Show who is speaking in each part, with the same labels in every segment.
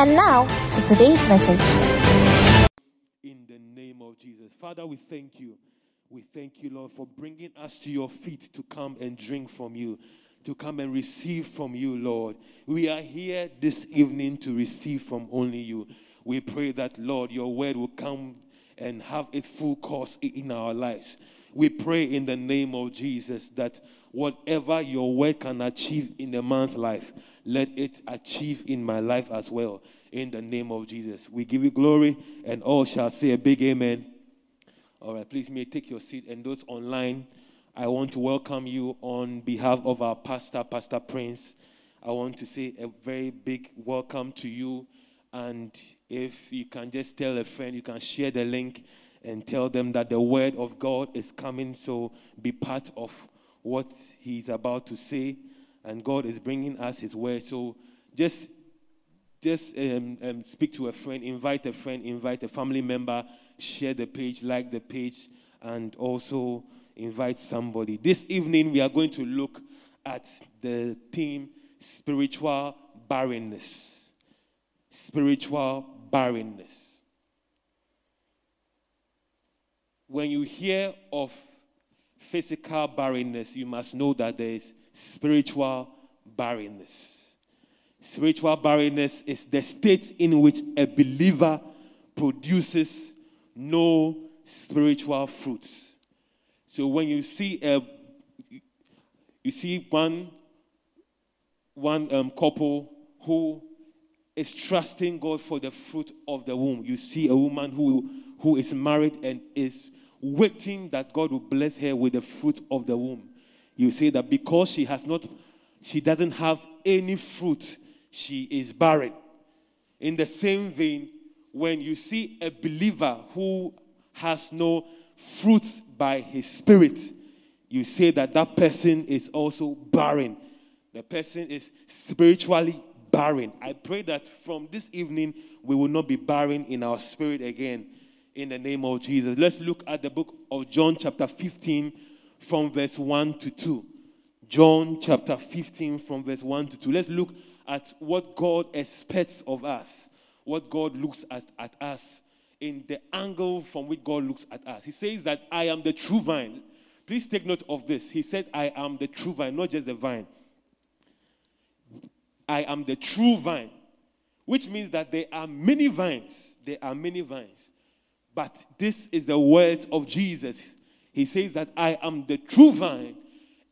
Speaker 1: And now to today's message.
Speaker 2: In the name of Jesus. Father, we thank you. We thank you, Lord, for bringing us to your feet to come and drink from you, to come and receive from you, Lord. We are here this evening to receive from only you. We pray that, Lord, your word will come and have its full course in our lives. We pray in the name of Jesus that whatever your word can achieve in a man's life, let it achieve in my life as well. In the name of Jesus. We give you glory, and all shall say a big amen. All right, please may take your seat. And those online, I want to welcome you on behalf of our pastor, Pastor Prince. I want to say a very big welcome to you. And if you can just tell a friend, you can share the link and tell them that the word of God is coming. So be part of what he's about to say. And God is bringing us his word. So just just um, um, speak to a friend, invite a friend, invite a family member, share the page, like the page, and also invite somebody. This evening, we are going to look at the theme spiritual barrenness. Spiritual barrenness. When you hear of physical barrenness, you must know that there is spiritual barrenness. Spiritual barrenness is the state in which a believer produces no spiritual fruits. So when you see a you see one one um, couple who is trusting God for the fruit of the womb. You see a woman who who is married and is waiting that God will bless her with the fruit of the womb. You say that because she has not she doesn't have any fruit she is barren. In the same vein, when you see a believer who has no fruit by his spirit, you say that that person is also barren. The person is spiritually barren. I pray that from this evening we will not be barren in our spirit again in the name of Jesus. Let's look at the book of John, chapter 15, from verse 1 to 2. John chapter 15, from verse 1 to 2. Let's look at what God expects of us, what God looks at, at us in the angle from which God looks at us. He says that I am the true vine. Please take note of this. He said, I am the true vine, not just the vine. I am the true vine, which means that there are many vines. There are many vines. But this is the words of Jesus. He says that I am the true vine,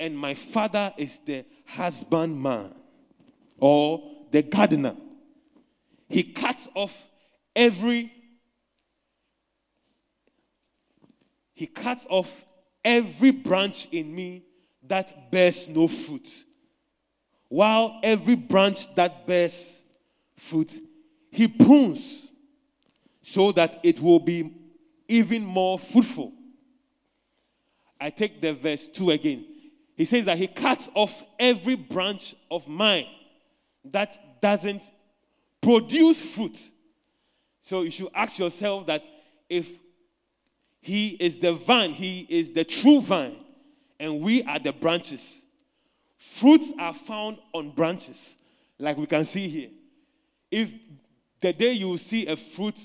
Speaker 2: and my father is the husbandman or the gardener. He cuts off every he cuts off every branch in me that bears no fruit. While every branch that bears fruit, he prunes so that it will be even more fruitful. I take the verse 2 again. He says that he cuts off every branch of mine that doesn't produce fruit. So you should ask yourself that if he is the vine, he is the true vine, and we are the branches. Fruits are found on branches, like we can see here. If the day you see a fruit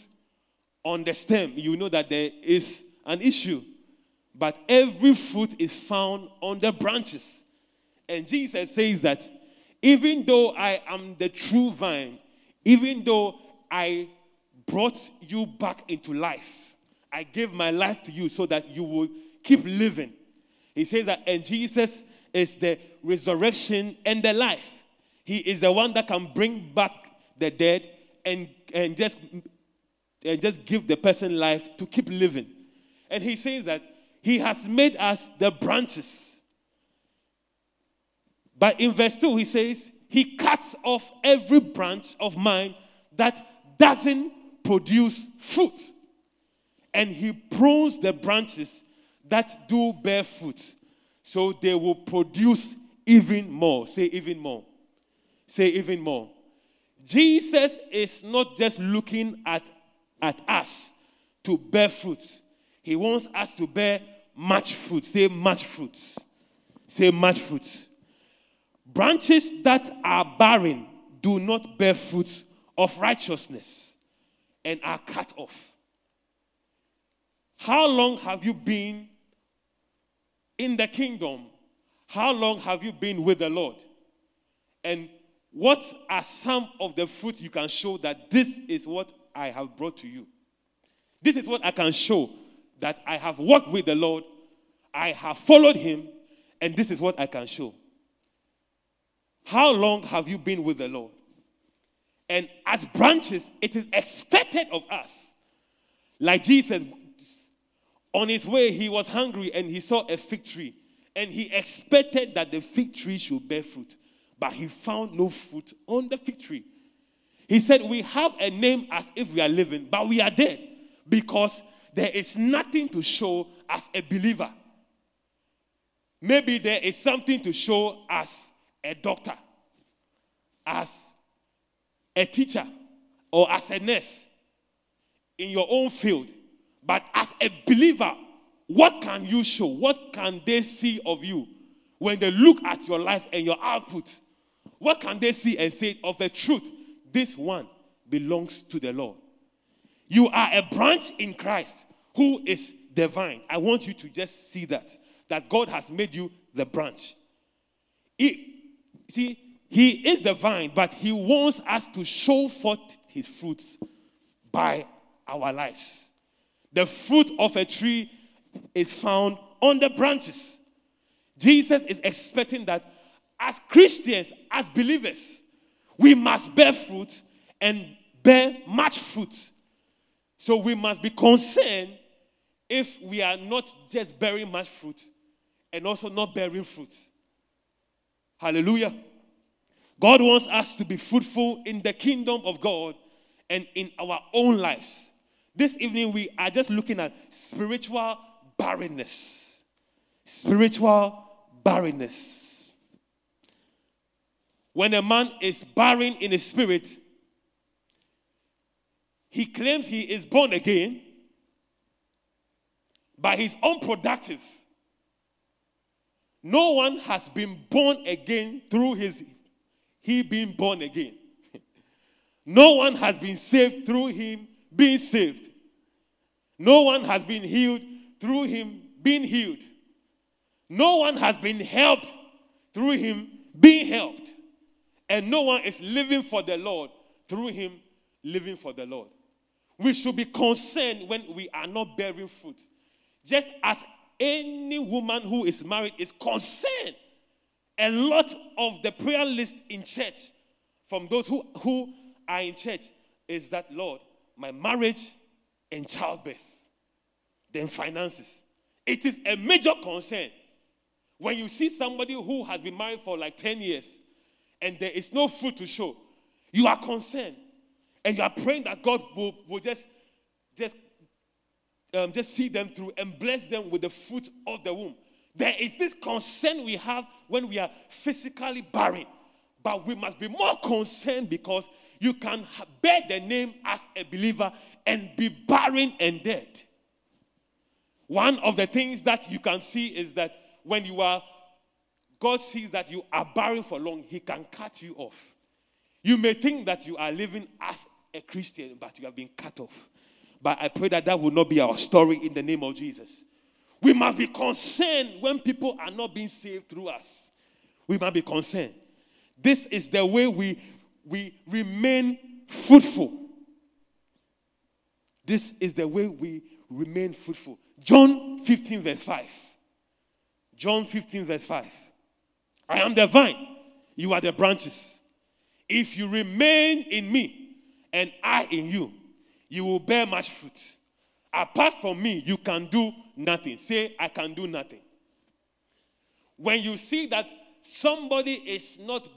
Speaker 2: on the stem, you know that there is an issue. But every fruit is found on the branches. And Jesus says that even though I am the true vine, even though I brought you back into life, I gave my life to you so that you will keep living. He says that, and Jesus is the resurrection and the life. He is the one that can bring back the dead and, and just and just give the person life to keep living. And he says that he has made us the branches. But in verse 2, he says, He cuts off every branch of mine that doesn't produce fruit. And he prunes the branches that do bear fruit. So they will produce even more. Say, even more. Say, even more. Jesus is not just looking at, at us to bear fruit, He wants us to bear much fruit. Say, much fruit. Say, much fruit. Branches that are barren do not bear fruit of righteousness and are cut off. How long have you been in the kingdom? How long have you been with the Lord? And what are some of the fruit you can show that this is what I have brought to you? This is what I can show that I have walked with the Lord, I have followed him, and this is what I can show. How long have you been with the Lord? And as branches, it is expected of us. Like Jesus, on his way, he was hungry and he saw a fig tree. And he expected that the fig tree should bear fruit. But he found no fruit on the fig tree. He said, We have a name as if we are living, but we are dead because there is nothing to show as a believer. Maybe there is something to show as a doctor, as a teacher, or as a nurse in your own field. But as a believer, what can you show? What can they see of you when they look at your life and your output? What can they see and say of the truth? This one belongs to the Lord. You are a branch in Christ who is divine. I want you to just see that. That God has made you the branch. He, see, He is the vine, but He wants us to show forth His fruits by our lives. The fruit of a tree is found on the branches. Jesus is expecting that as Christians, as believers, we must bear fruit and bear much fruit. So we must be concerned if we are not just bearing much fruit and also not bearing fruit. Hallelujah. God wants us to be fruitful in the kingdom of God and in our own lives. This evening, we are just looking at spiritual barrenness. Spiritual barrenness. When a man is barren in his spirit, he claims he is born again, but he's unproductive. No one has been born again through his he being born again. no one has been saved through him being saved. No one has been healed through him being healed. No one has been helped through him being helped. And no one is living for the Lord through him living for the Lord. We should be concerned when we are not bearing fruit. Just as any woman who is married is concerned. A lot of the prayer list in church from those who, who are in church is that, Lord, my marriage and childbirth, then finances. It is a major concern. When you see somebody who has been married for like 10 years and there is no fruit to show, you are concerned. And you are praying that God will, will just, just, um, just see them through and bless them with the fruit of the womb. There is this concern we have when we are physically barren. But we must be more concerned because you can bear the name as a believer and be barren and dead. One of the things that you can see is that when you are, God sees that you are barren for long, He can cut you off. You may think that you are living as a Christian, but you have been cut off. But I pray that that will not be our story in the name of Jesus. We must be concerned when people are not being saved through us. We must be concerned. This is the way we, we remain fruitful. This is the way we remain fruitful. John 15, verse 5. John 15, verse 5. I am the vine, you are the branches. If you remain in me and I in you, you will bear much fruit. Apart from me, you can do nothing. Say, I can do nothing. When you see that somebody is not,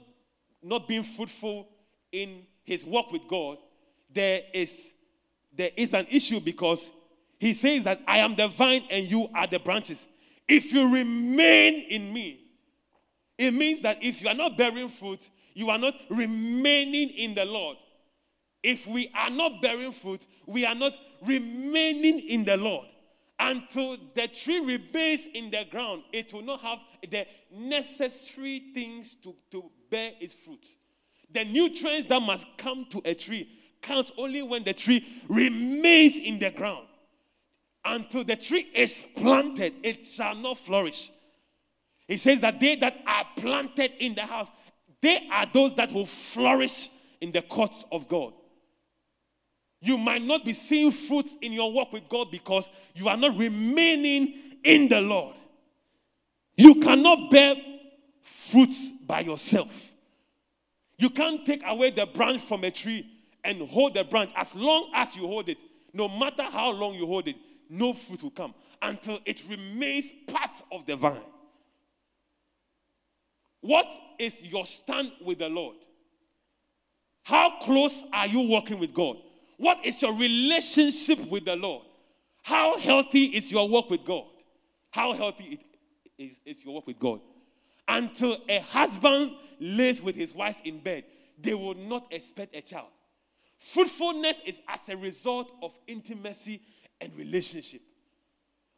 Speaker 2: not being fruitful in his walk with God, there is there is an issue because he says that I am the vine and you are the branches. If you remain in me, it means that if you are not bearing fruit, you are not remaining in the Lord. If we are not bearing fruit, we are not remaining in the Lord. Until the tree remains in the ground, it will not have the necessary things to, to bear its fruit. The nutrients that must come to a tree comes only when the tree remains in the ground. Until the tree is planted, it shall not flourish. He says that they that are planted in the house, they are those that will flourish in the courts of God. You might not be seeing fruits in your walk with God because you are not remaining in the Lord. You cannot bear fruits by yourself. You can't take away the branch from a tree and hold the branch. As long as you hold it, no matter how long you hold it, no fruit will come until it remains part of the vine. What is your stand with the Lord? How close are you walking with God? What is your relationship with the Lord? How healthy is your walk with God? How healthy is, is your walk with God? Until a husband lays with his wife in bed, they will not expect a child. Fruitfulness is as a result of intimacy and relationship.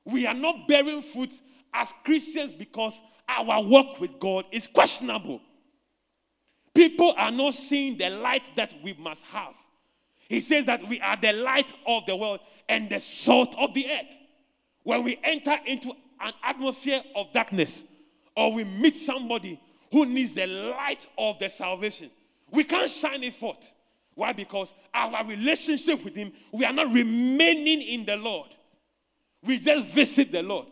Speaker 2: We are not bearing fruit as Christians because our work with God is questionable. People are not seeing the light that we must have. He says that we are the light of the world and the salt of the earth. When we enter into an atmosphere of darkness or we meet somebody who needs the light of the salvation, we can't shine it forth. Why? Because our relationship with Him, we are not remaining in the Lord. We just visit the Lord.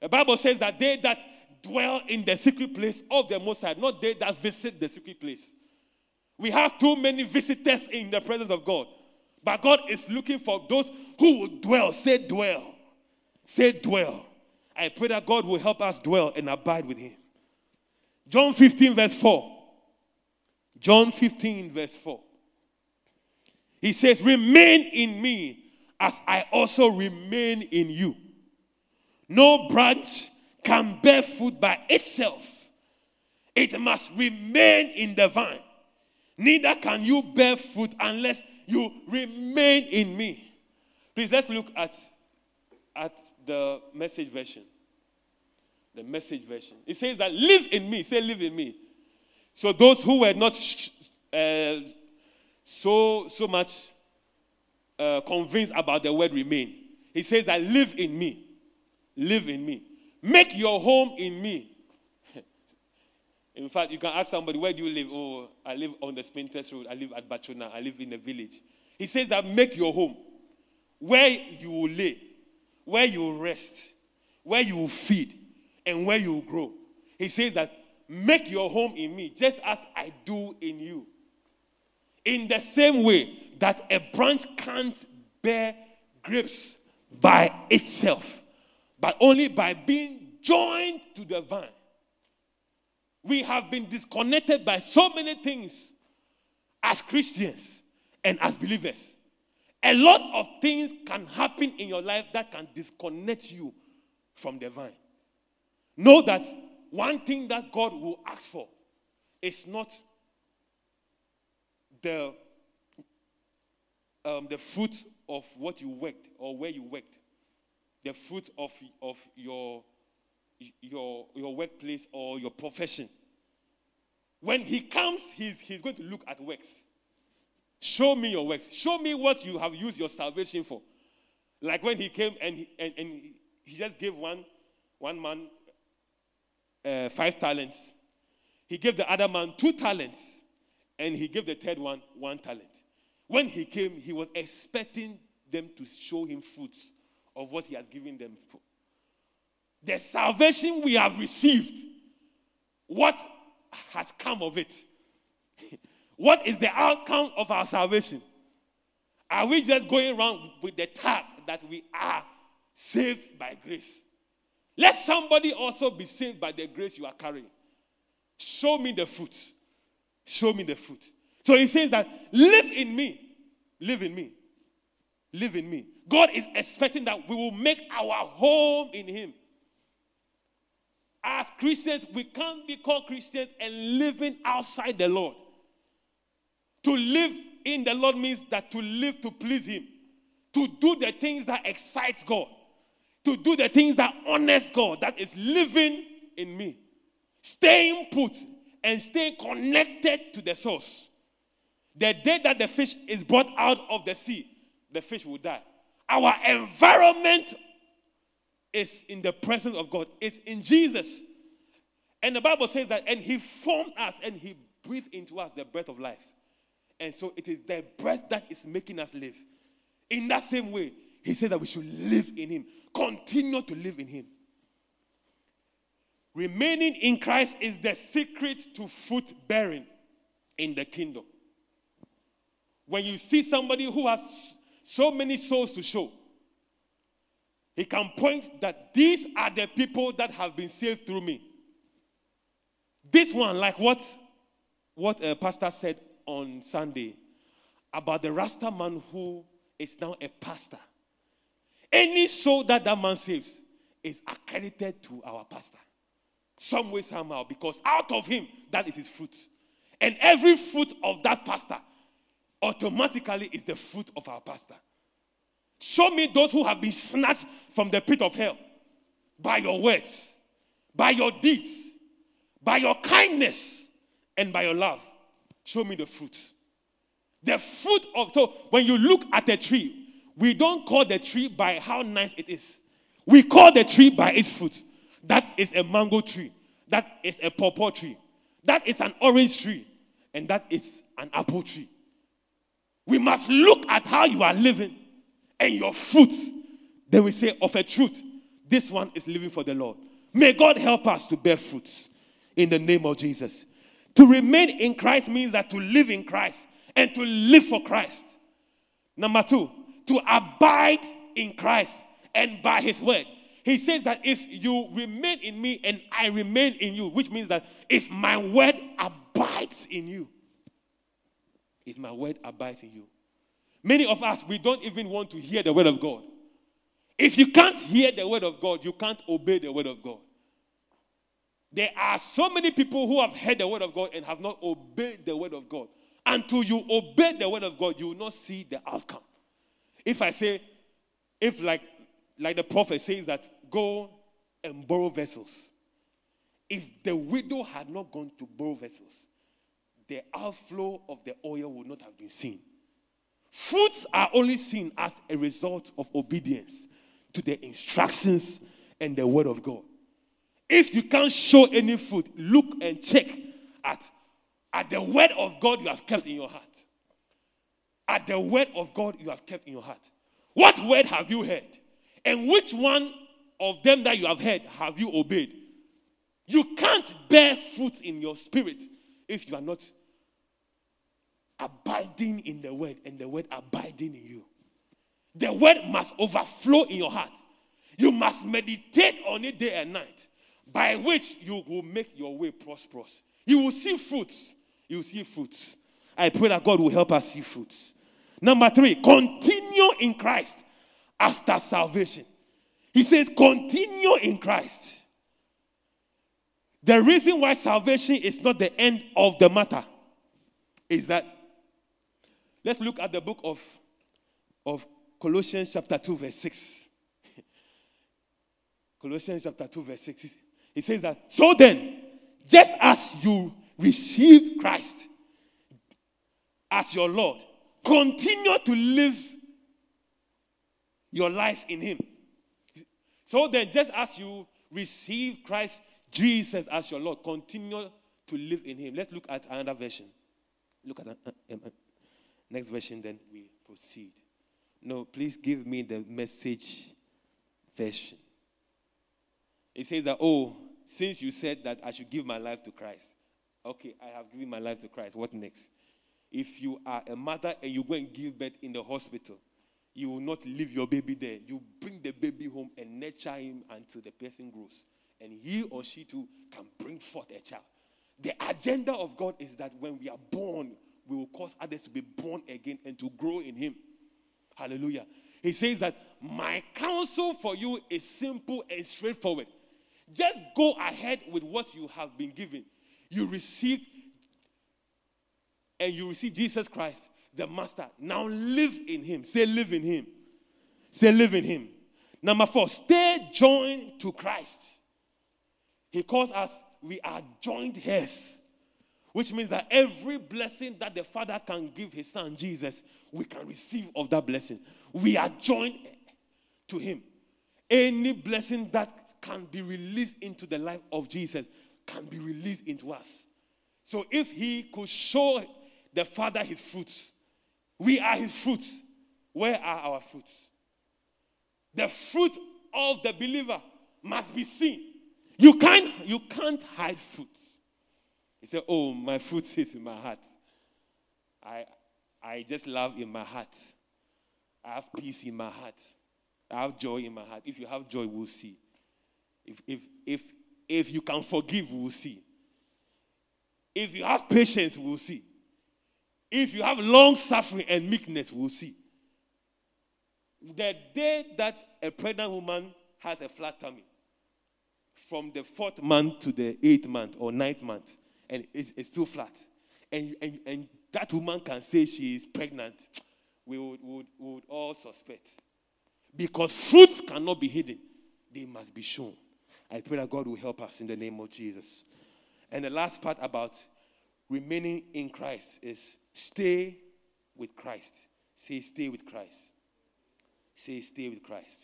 Speaker 2: The Bible says that they that dwell in the secret place of the Most High, not they that visit the secret place. We have too many visitors in the presence of God. But God is looking for those who will dwell. Say, dwell. Say, dwell. I pray that God will help us dwell and abide with Him. John 15, verse 4. John 15, verse 4. He says, Remain in me as I also remain in you. No branch can bear fruit by itself, it must remain in the vine. Neither can you bear fruit unless you remain in me. Please let's look at, at the message version. The message version. It says that live in me. Say, live in me. So those who were not uh, so, so much uh, convinced about the word remain, he says that live in me. Live in me. Make your home in me. In fact, you can ask somebody, where do you live? Oh, I live on the Spintex Road. I live at Baatsona. I live in a village. He says that make your home where you will lay, where you will rest, where you will feed, and where you will grow. He says that make your home in me, just as I do in you. In the same way that a branch can't bear grapes by itself, but only by being joined to the vine. We have been disconnected by so many things as Christians and as believers. A lot of things can happen in your life that can disconnect you from the vine. Know that one thing that God will ask for is not the, um, the fruit of what you worked or where you worked, the fruit of, of your, your, your workplace or your profession. When he comes, he's, he's going to look at works. Show me your works. Show me what you have used your salvation for. Like when he came and he, and, and he just gave one, one man uh, five talents. He gave the other man two talents, and he gave the third one one talent. When he came, he was expecting them to show him fruits of what he has given them for. The salvation we have received, what has come of it? what is the outcome of our salvation? Are we just going around with the tag that we are saved by grace? Let somebody also be saved by the grace you are carrying. Show me the fruit. Show me the fruit. So he says that live in me. Live in me. live in me. God is expecting that we will make our home in Him. As Christians, we can't be called Christians and living outside the Lord. To live in the Lord means that to live to please Him, to do the things that excites God, to do the things that honors God, that is living in me, staying put and staying connected to the source. The day that the fish is brought out of the sea, the fish will die. Our environment is in the presence of God, it's in Jesus. And the Bible says that, and He formed us and He breathed into us the breath of life. And so it is the breath that is making us live. In that same way, He said that we should live in Him, continue to live in Him. Remaining in Christ is the secret to fruit bearing in the kingdom. When you see somebody who has so many souls to show, he can point that these are the people that have been saved through me. This one, like what, what a pastor said on Sunday about the Rasta man who is now a pastor. Any soul that that man saves is accredited to our pastor. Some way, somehow, because out of him, that is his fruit. And every fruit of that pastor automatically is the fruit of our pastor. Show me those who have been snatched from the pit of hell by your words, by your deeds, by your kindness, and by your love. Show me the fruit. The fruit of, so when you look at a tree, we don't call the tree by how nice it is. We call the tree by its fruit. That is a mango tree. That is a pawpaw tree. That is an orange tree. And that is an apple tree. We must look at how you are living and your fruit. Then we say, of a truth, this one is living for the Lord. May God help us to bear fruits in the name of Jesus. To remain in Christ means that to live in Christ and to live for Christ. Number two, to abide in Christ and by his word. He says that if you remain in me and I remain in you, which means that if my word abides in you, if my word abides in you. Many of us, we don't even want to hear the word of God. If you can't hear the word of God, you can't obey the word of God. There are so many people who have heard the word of God and have not obeyed the word of God. Until you obey the word of God, you will not see the outcome. If I say, if like like the prophet says that go and borrow vessels. If the widow had not gone to borrow vessels, the outflow of the oil would not have been seen. Fruits are only seen as a result of obedience to the instructions and the word of God. If you can't show any fruit, look and check at, at the word of God you have kept in your heart. At the word of God you have kept in your heart. What word have you heard? And which one of them that you have heard have you obeyed? You can't bear fruit in your spirit if you are not abiding in the word and the word abiding in you. The word must overflow in your heart. You must meditate on it day and night, by which you will make your way prosperous. You will see fruits. You will see fruits. I pray that God will help us see fruits. Number three, continue in Christ after salvation. He says, continue in Christ. The reason why salvation is not the end of the matter is that, let's look at the book of, of Colossians, chapter 2, verse 6. Colossians, chapter 2, verse 6. He says that, so then, just as you receive Christ as your Lord, continue to live your life in Him. So then, just as you receive Christ Jesus as your Lord, continue to live in Him. Let's look at another version. Look at uh, uh, uh, next version, then we proceed. No, please give me the message version. It says that, oh, since you said that I should give my life to Christ, okay, I have given my life to Christ. What next? If you are a mother and you go and give birth in the hospital, you will not leave your baby there. You bring the baby home and nurture him until the person grows. And he or she too can bring forth a child. The agenda of God is that when we are born, we will cause others to be born again and to grow in him. Hallelujah. He says that my counsel for you is simple and straightforward. Just go ahead with what you have been given. You received and you receive Jesus Christ, the Master. Now live in Him. Say, live in Him. Say, live in Him. Number four, stay joined to Christ. He calls us, we are joined heirs, which means that every blessing that the Father can give His Son Jesus, we can receive of that blessing. We are joined to Him. Any blessing that can be released into the life of Jesus can be released into us. So if He could show the Father His fruits, we are His fruits. Where are our fruits? The fruit of the believer must be seen. You can't, you can't hide fruits. He said, Oh, my fruit is in my heart. I, I just love in my heart. I have peace in my heart. I have joy in my heart. If you have joy, we'll see. If, if, if, if you can forgive, we'll see. If you have patience, we'll see. If you have long suffering and meekness, we'll see. The day that a pregnant woman has a flat tummy, from the fourth month to the eighth month or ninth month, and it's, it's still flat, and, and, and that woman can say she is pregnant, we would, would, would all suspect. Because fruits cannot be hidden, they must be shown. I pray that God will help us in the name of Jesus. And the last part about remaining in Christ is stay with Christ. Say, stay with Christ. Say, stay with Christ.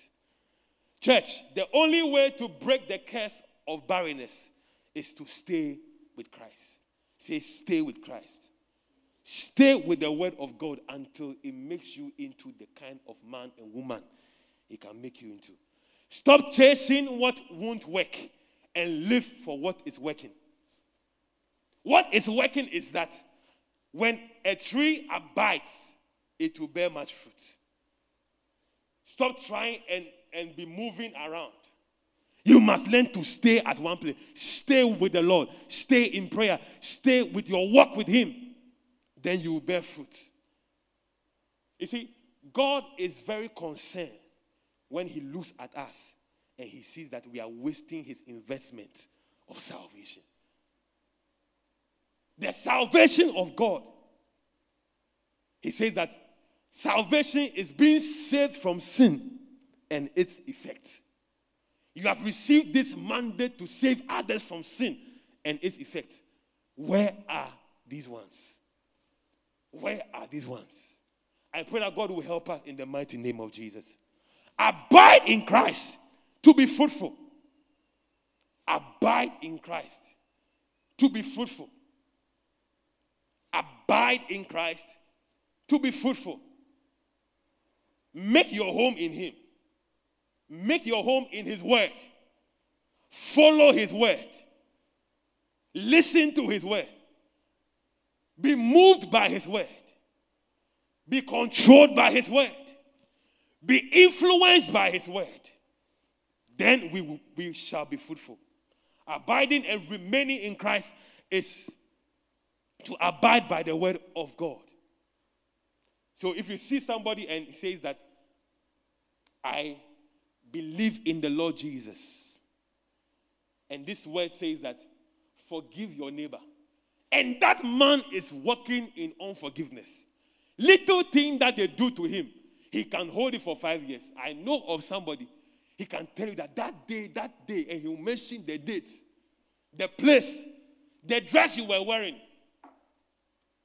Speaker 2: Church, the only way to break the curse of barrenness is to stay with Christ. Say, stay with Christ. Stay with the word of God until it makes you into the kind of man and woman it can make you into. Stop chasing what won't work and live for what is working. What is working is that when a tree abides, it will bear much fruit. Stop trying and, and be moving around. You must learn to stay at one place. Stay with the Lord. Stay in prayer. Stay with your walk with Him. Then you will bear fruit. You see, God is very concerned when He looks at us and He sees that we are wasting His investment of salvation. The salvation of God. He says that Salvation is being saved from sin and its effect. You have received this mandate to save others from sin and its effect. Where are these ones? Where are these ones? I pray that God will help us in the mighty name of Jesus. Abide in Christ to be fruitful. Abide in Christ to be fruitful. Abide in Christ to be fruitful. Make your home in Him. Make your home in His Word. Follow His Word. Listen to His Word. Be moved by His Word. Be controlled by His Word. Be influenced by His Word. Then we, will, we shall be fruitful. Abiding and remaining in Christ is to abide by the Word of God. So if you see somebody and says that I believe in the Lord Jesus. And this word says that forgive your neighbor. And that man is walking in unforgiveness. Little thing that they do to him, he can hold it for five years. I know of somebody, he can tell you that that day, that day, and he'll mention the date, the place, the dress you were wearing.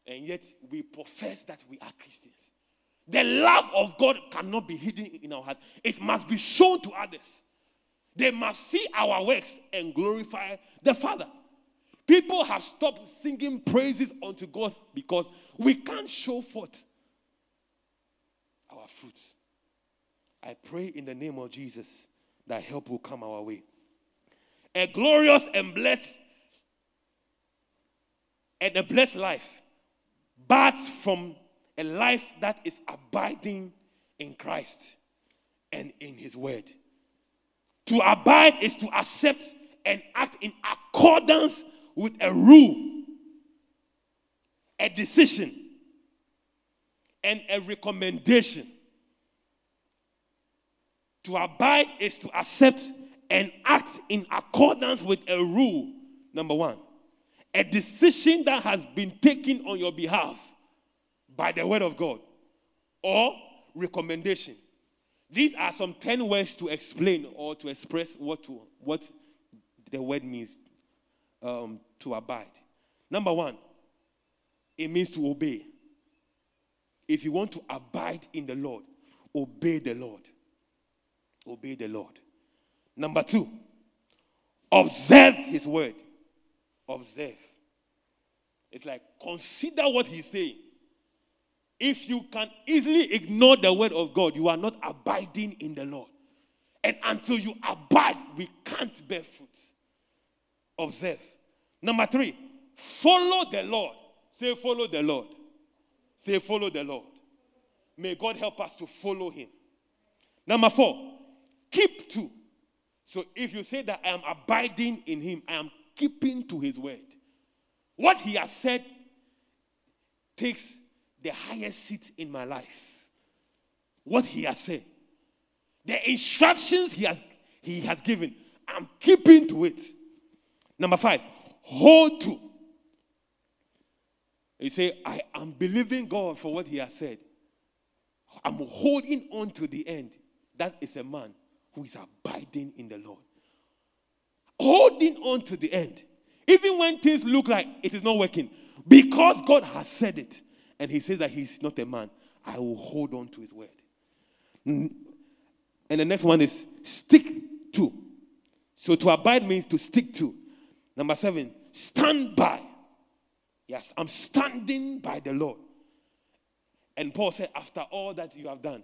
Speaker 2: And yet we profess that we are Christians. The love of God cannot be hidden in our heart, it must be shown to others. They must see our works and glorify the Father. People have stopped singing praises unto God because we can't show forth our fruit. I pray in the name of Jesus that help will come our way. A glorious and blessed and a blessed life, but from a life that is abiding in Christ and in His Word. To abide is to accept and act in accordance with a rule, a decision, and a recommendation To abide is to accept and act in accordance with a rule, number one. A decision that has been taken on your behalf by the word of God or recommendation. These are some 10 words to explain or to express what, to, what the word means um, to abide. Number one, it means to obey. If you want to abide in the Lord, obey the Lord. Obey the Lord. Number two, observe his word. Observe. It's like consider what he's saying. If you can easily ignore the word of God, you are not abiding in the Lord. And until you abide, we can't bear fruit. Observe. Number three, follow the Lord. Say, follow the Lord. Say, follow the Lord. May God help us to follow him. Number four, keep to. So if you say that I am abiding in him, I am keeping to his word. What he has said takes the highest seat in my life. What he has said, the instructions he has, he has given, I'm keeping to it. Number five, hold to. You say, I am believing God for what he has said. I'm holding on to the end. That is a man who is abiding in the Lord. Holding on to the end. Even when things look like it is not working. Because God has said it. And he says that he's not a man. I will hold on to his word. And the next one is stick to. So to abide means to stick to. Number seven, stand by. Yes, I'm standing by the Lord. And Paul said, after all that you have done,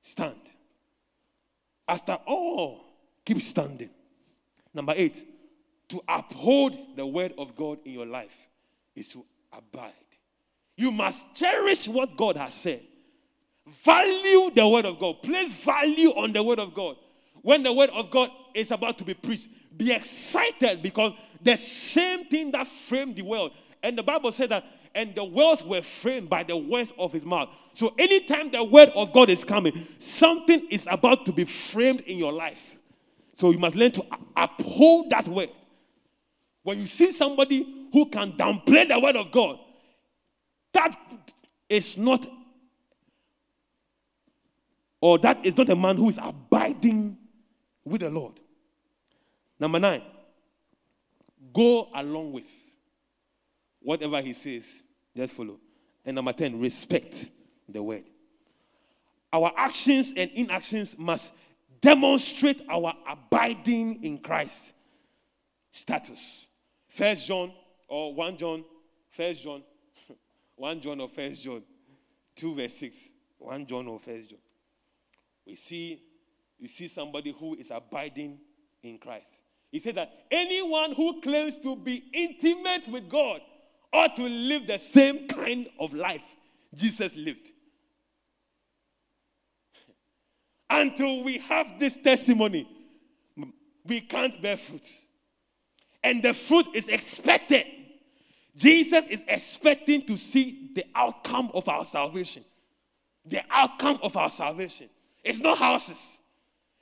Speaker 2: stand. After all, keep standing. Number eight, to uphold the word of God in your life is to abide. You must cherish what God has said. Value the word of God. Place value on the word of God. When the word of God is about to be preached, be excited because the same thing that framed the world. And the Bible said that, and the worlds were framed by the words of his mouth. So anytime the word of God is coming, something is about to be framed in your life. So you must learn to uphold that word. When you see somebody who can downplay the word of God, that is not, or that is not a man who is abiding with the Lord. Number nine, go along with whatever he says, just follow. And number 10, respect the word. Our actions and inactions must demonstrate our abiding in Christ status. First John or 1 John, First John 1 John or 1 John 2 verse 6. 1 John or 1 John. We see, you see somebody who is abiding in Christ. He said that anyone who claims to be intimate with God ought to live the same kind of life Jesus lived. Until we have this testimony, we can't bear fruit. And the fruit is expected Jesus is expecting to see the outcome of our salvation. The outcome of our salvation. It's not houses,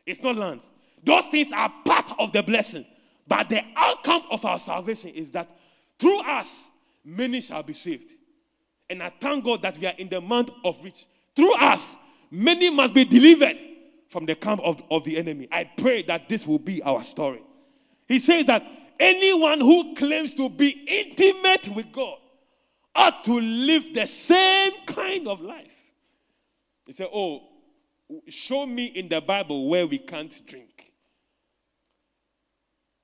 Speaker 2: it's not lands. Those things are part of the blessing. But the outcome of our salvation is that through us, many shall be saved. And I thank God that we are in the month of which through us, many must be delivered from the camp of, of the enemy. I pray that this will be our story. He says that anyone who claims to be intimate with God ought to live the same kind of life. He said, Oh, show me in the Bible where we can't drink.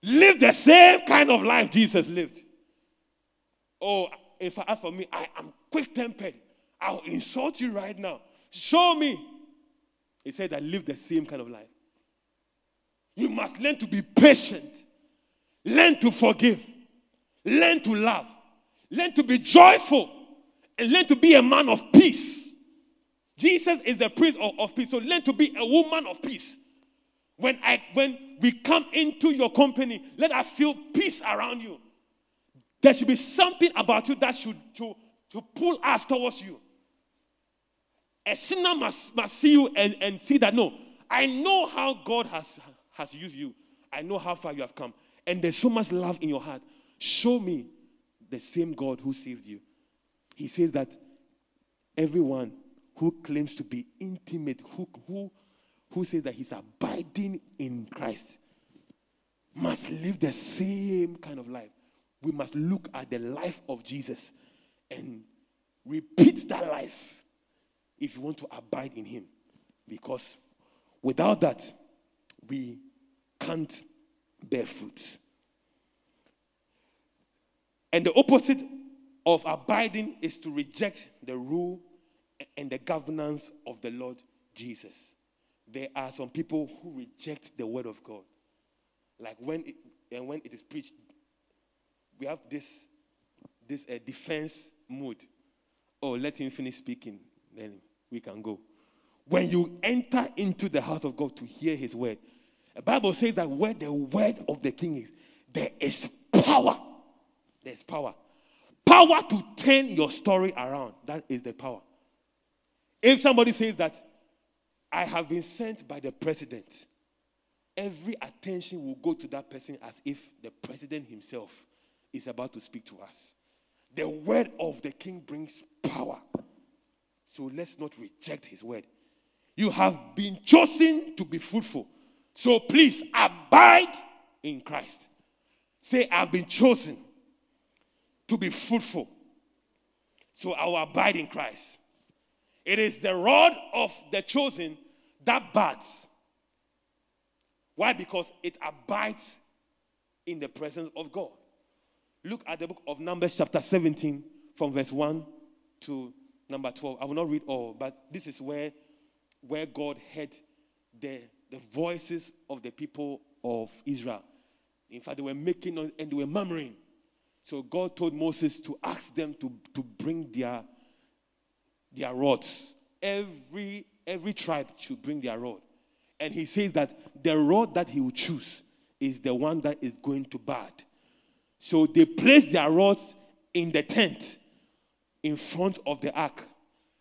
Speaker 2: Live the same kind of life Jesus lived. Oh, if I ask for me, I am quick tempered. I'll insult you right now. Show me. He said, I live the same kind of life. You must learn to be patient. Learn to forgive. Learn to love. Learn to be joyful. And learn to be a man of peace. Jesus is the prince of, of peace. So learn to be a woman of peace. When, I, when we come into your company, let us feel peace around you. There should be something about you that should to, to pull us towards you. A sinner must, must see you and, and see that no, I know how God has, has used you. I know how far you have come. And there's so much love in your heart. Show me the same God who saved you. He says that everyone who claims to be intimate, who, who, who says that he's abiding in Christ, must live the same kind of life. We must look at the life of Jesus and repeat that life if you want to abide in him. Because without that, we can't bear fruit. And the opposite of abiding is to reject the rule and the governance of the Lord Jesus. There are some people who reject the word of God. Like when it, and when it is preached, we have this, this uh, defense mood. Oh, let him finish speaking, then we can go. When you enter into the house of God to hear his word, the Bible says that where the word of the king is, there is power. There's power. Power to turn your story around. That is the power. If somebody says that I have been sent by the president, every attention will go to that person as if the president himself is about to speak to us. The word of the king brings power. So let's not reject his word. You have been chosen to be fruitful. So please abide in Christ. Say, I've been chosen to be fruitful. So I will abide in Christ. It is the rod of the chosen that buds. Why? Because it abides in the presence of God. Look at the book of Numbers, chapter 17, from verse 1 to number 12. I will not read all, but this is where, where God had the, the voices of the people of Israel. In fact, they were making noise and they were murmuring. So God told Moses to ask them to, to bring their, their rods. Every, every tribe should bring their rod. And he says that the rod that he will choose is the one that is going to bud. So they placed their rods in the tent in front of the ark.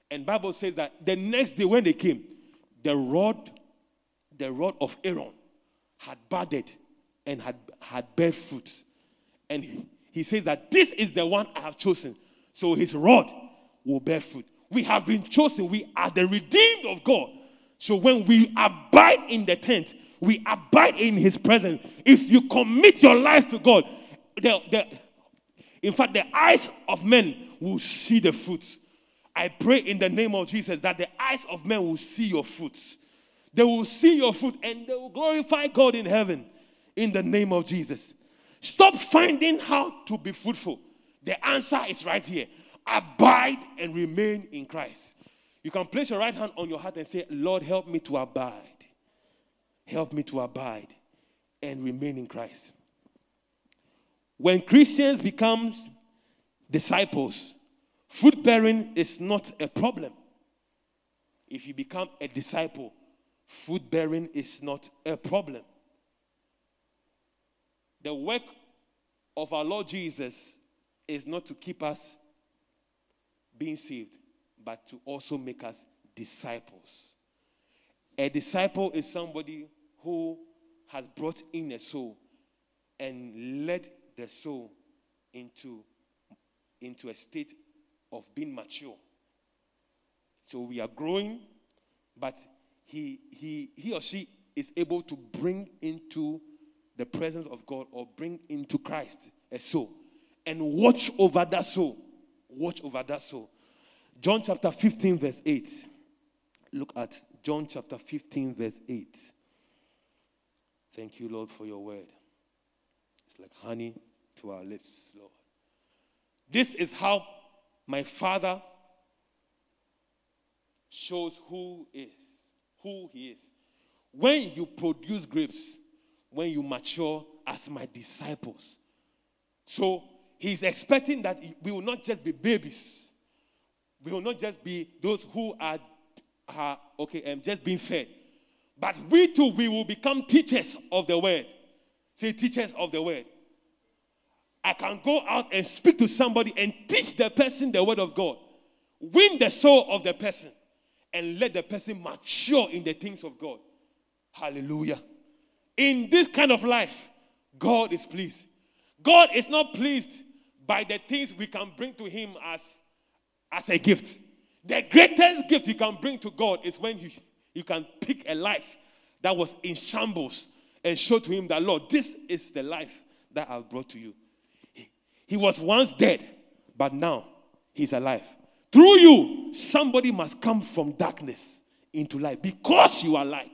Speaker 2: And Bible says that the next day when they came, the rod, the rod of Aaron had budded and had, had bare fruit. And he, he says that this is the one I have chosen. So his rod will bear fruit. We have been chosen. We are the redeemed of God. So when we abide in the tent, we abide in his presence. If you commit your life to God, the, the, in fact, the eyes of men will see the fruits. I pray in the name of Jesus that the eyes of men will see your fruits. They will see your fruit and they will glorify God in heaven in the name of Jesus. Stop finding how to be fruitful. The answer is right here. Abide and remain in Christ. You can place your right hand on your heart and say, Lord, help me to abide. Help me to abide and remain in Christ. When Christians become disciples, fruit bearing is not a problem. If you become a disciple, fruit bearing is not a problem. The work of our Lord Jesus is not to keep us being saved, but to also make us disciples. A disciple is somebody who has brought in a soul and led the soul into, into a state of being mature. So we are growing, but he, he, he or she is able to bring into the presence of God or bring into Christ a soul and watch over that soul. Watch over that soul. John chapter 15, verse 8. Look at John chapter 15, verse 8. Thank you, Lord, for your word. It's like honey to our lips, Lord. This is how my Father shows who is, who he is. When you produce grapes, when you mature as my disciples. So he's expecting that we will not just be babies. We will not just be those who are, are okay, um, just being fed. But we too, we will become teachers of the word. Say, teachers of the word. I can go out and speak to somebody and teach the person the word of God. Win the soul of the person and let the person mature in the things of God. Hallelujah. In this kind of life, God is pleased. God is not pleased by the things we can bring to Him as, as a gift. The greatest gift you can bring to God is when you, you can pick a life that was in shambles and show to Him that, Lord, this is the life that I've brought to you. He, he was once dead, but now He's alive. Through you, somebody must come from darkness into light because you are light.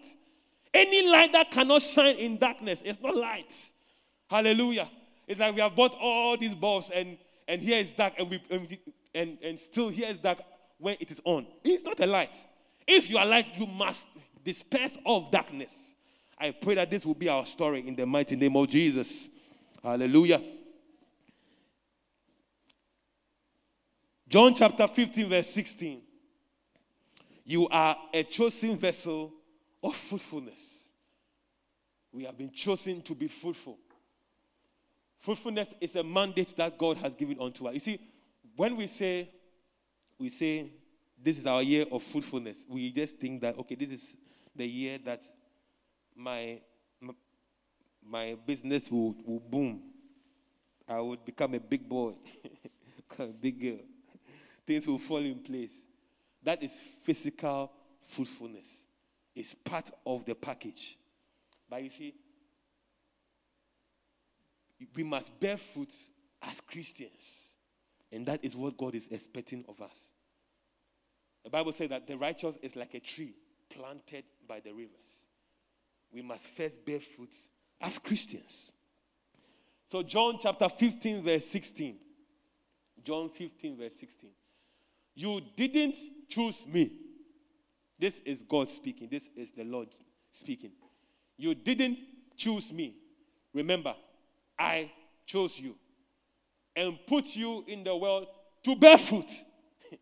Speaker 2: Any light that cannot shine in darkness is not light. Hallelujah. It's like we have bought all these bulbs and, and here is dark and, we, and, and and still here is dark when it is on. It's not a light. If you are light, you must disperse of darkness. I pray that this will be our story in the mighty name of Jesus. Hallelujah. John chapter 15, verse 16. You are a chosen vessel of fruitfulness. We have been chosen to be fruitful. Fruitfulness is a mandate that God has given unto us. You see, when we say, we say, this is our year of fruitfulness, we just think that, okay, this is the year that my, my business will, will boom. I would become a big boy, a big girl. Things will fall in place. That is physical fruitfulness. It's part of the package. But you see, we must bear fruit as Christians. And that is what God is expecting of us. The Bible says that the righteous is like a tree planted by the rivers. We must first bear fruit as Christians. So, John chapter 15, verse 16. John 15, verse 16. You didn't choose me. This is God speaking. This is the Lord speaking. You didn't choose me. Remember, I chose you and put you in the world to bear fruit.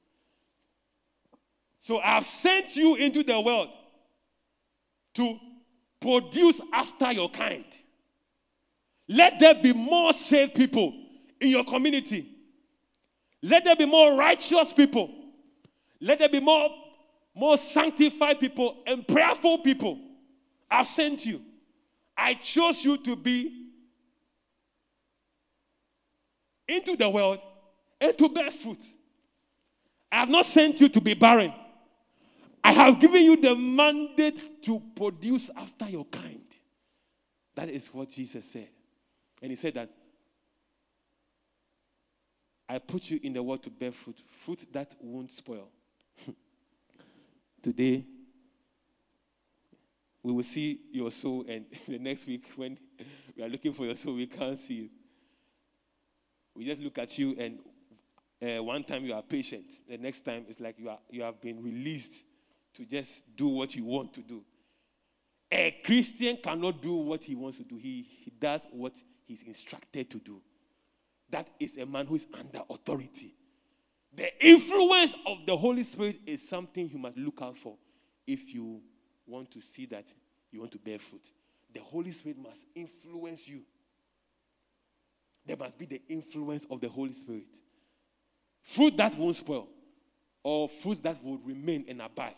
Speaker 2: so I've sent you into the world to produce after your kind. Let there be more saved people in your community. Let there be more righteous people. Let there be more, more sanctified people and prayerful people. I've sent you. I chose you to be into the world and to bear fruit. I have not sent you to be barren. I have given you the mandate to produce after your kind. That is what Jesus said. And he said that I put you in the world to bear fruit, fruit that won't spoil. Today, we will see your soul, and the next week, when we are looking for your soul, we can't see you. We just look at you, and uh, one time you are patient, the next time it's like you, are, you have been released to just do what you want to do. A Christian cannot do what he wants to do, he, he does what he's instructed to do. That is a man who is under authority. The influence of the Holy Spirit is something you must look out for if you want to see that you want to bear fruit. The Holy Spirit must influence you. There must be the influence of the Holy Spirit. Fruit that won't spoil, or fruit that will remain and abide.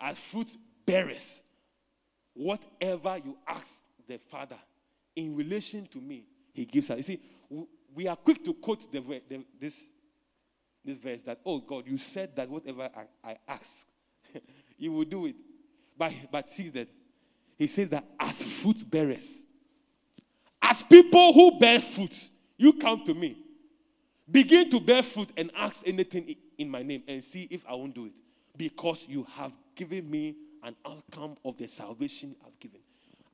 Speaker 2: As fruit bearers, whatever you ask the Father in relation to me, He gives us. You see, we are quick to quote the, the, this, this verse that, oh God, you said that whatever I, I ask, you will do it. But, but see that he says that as fruit bearers, as people who bear fruit, you come to me. Begin to bear fruit and ask anything in my name and see if I won't do it. Because you have given me an outcome of the salvation I've given.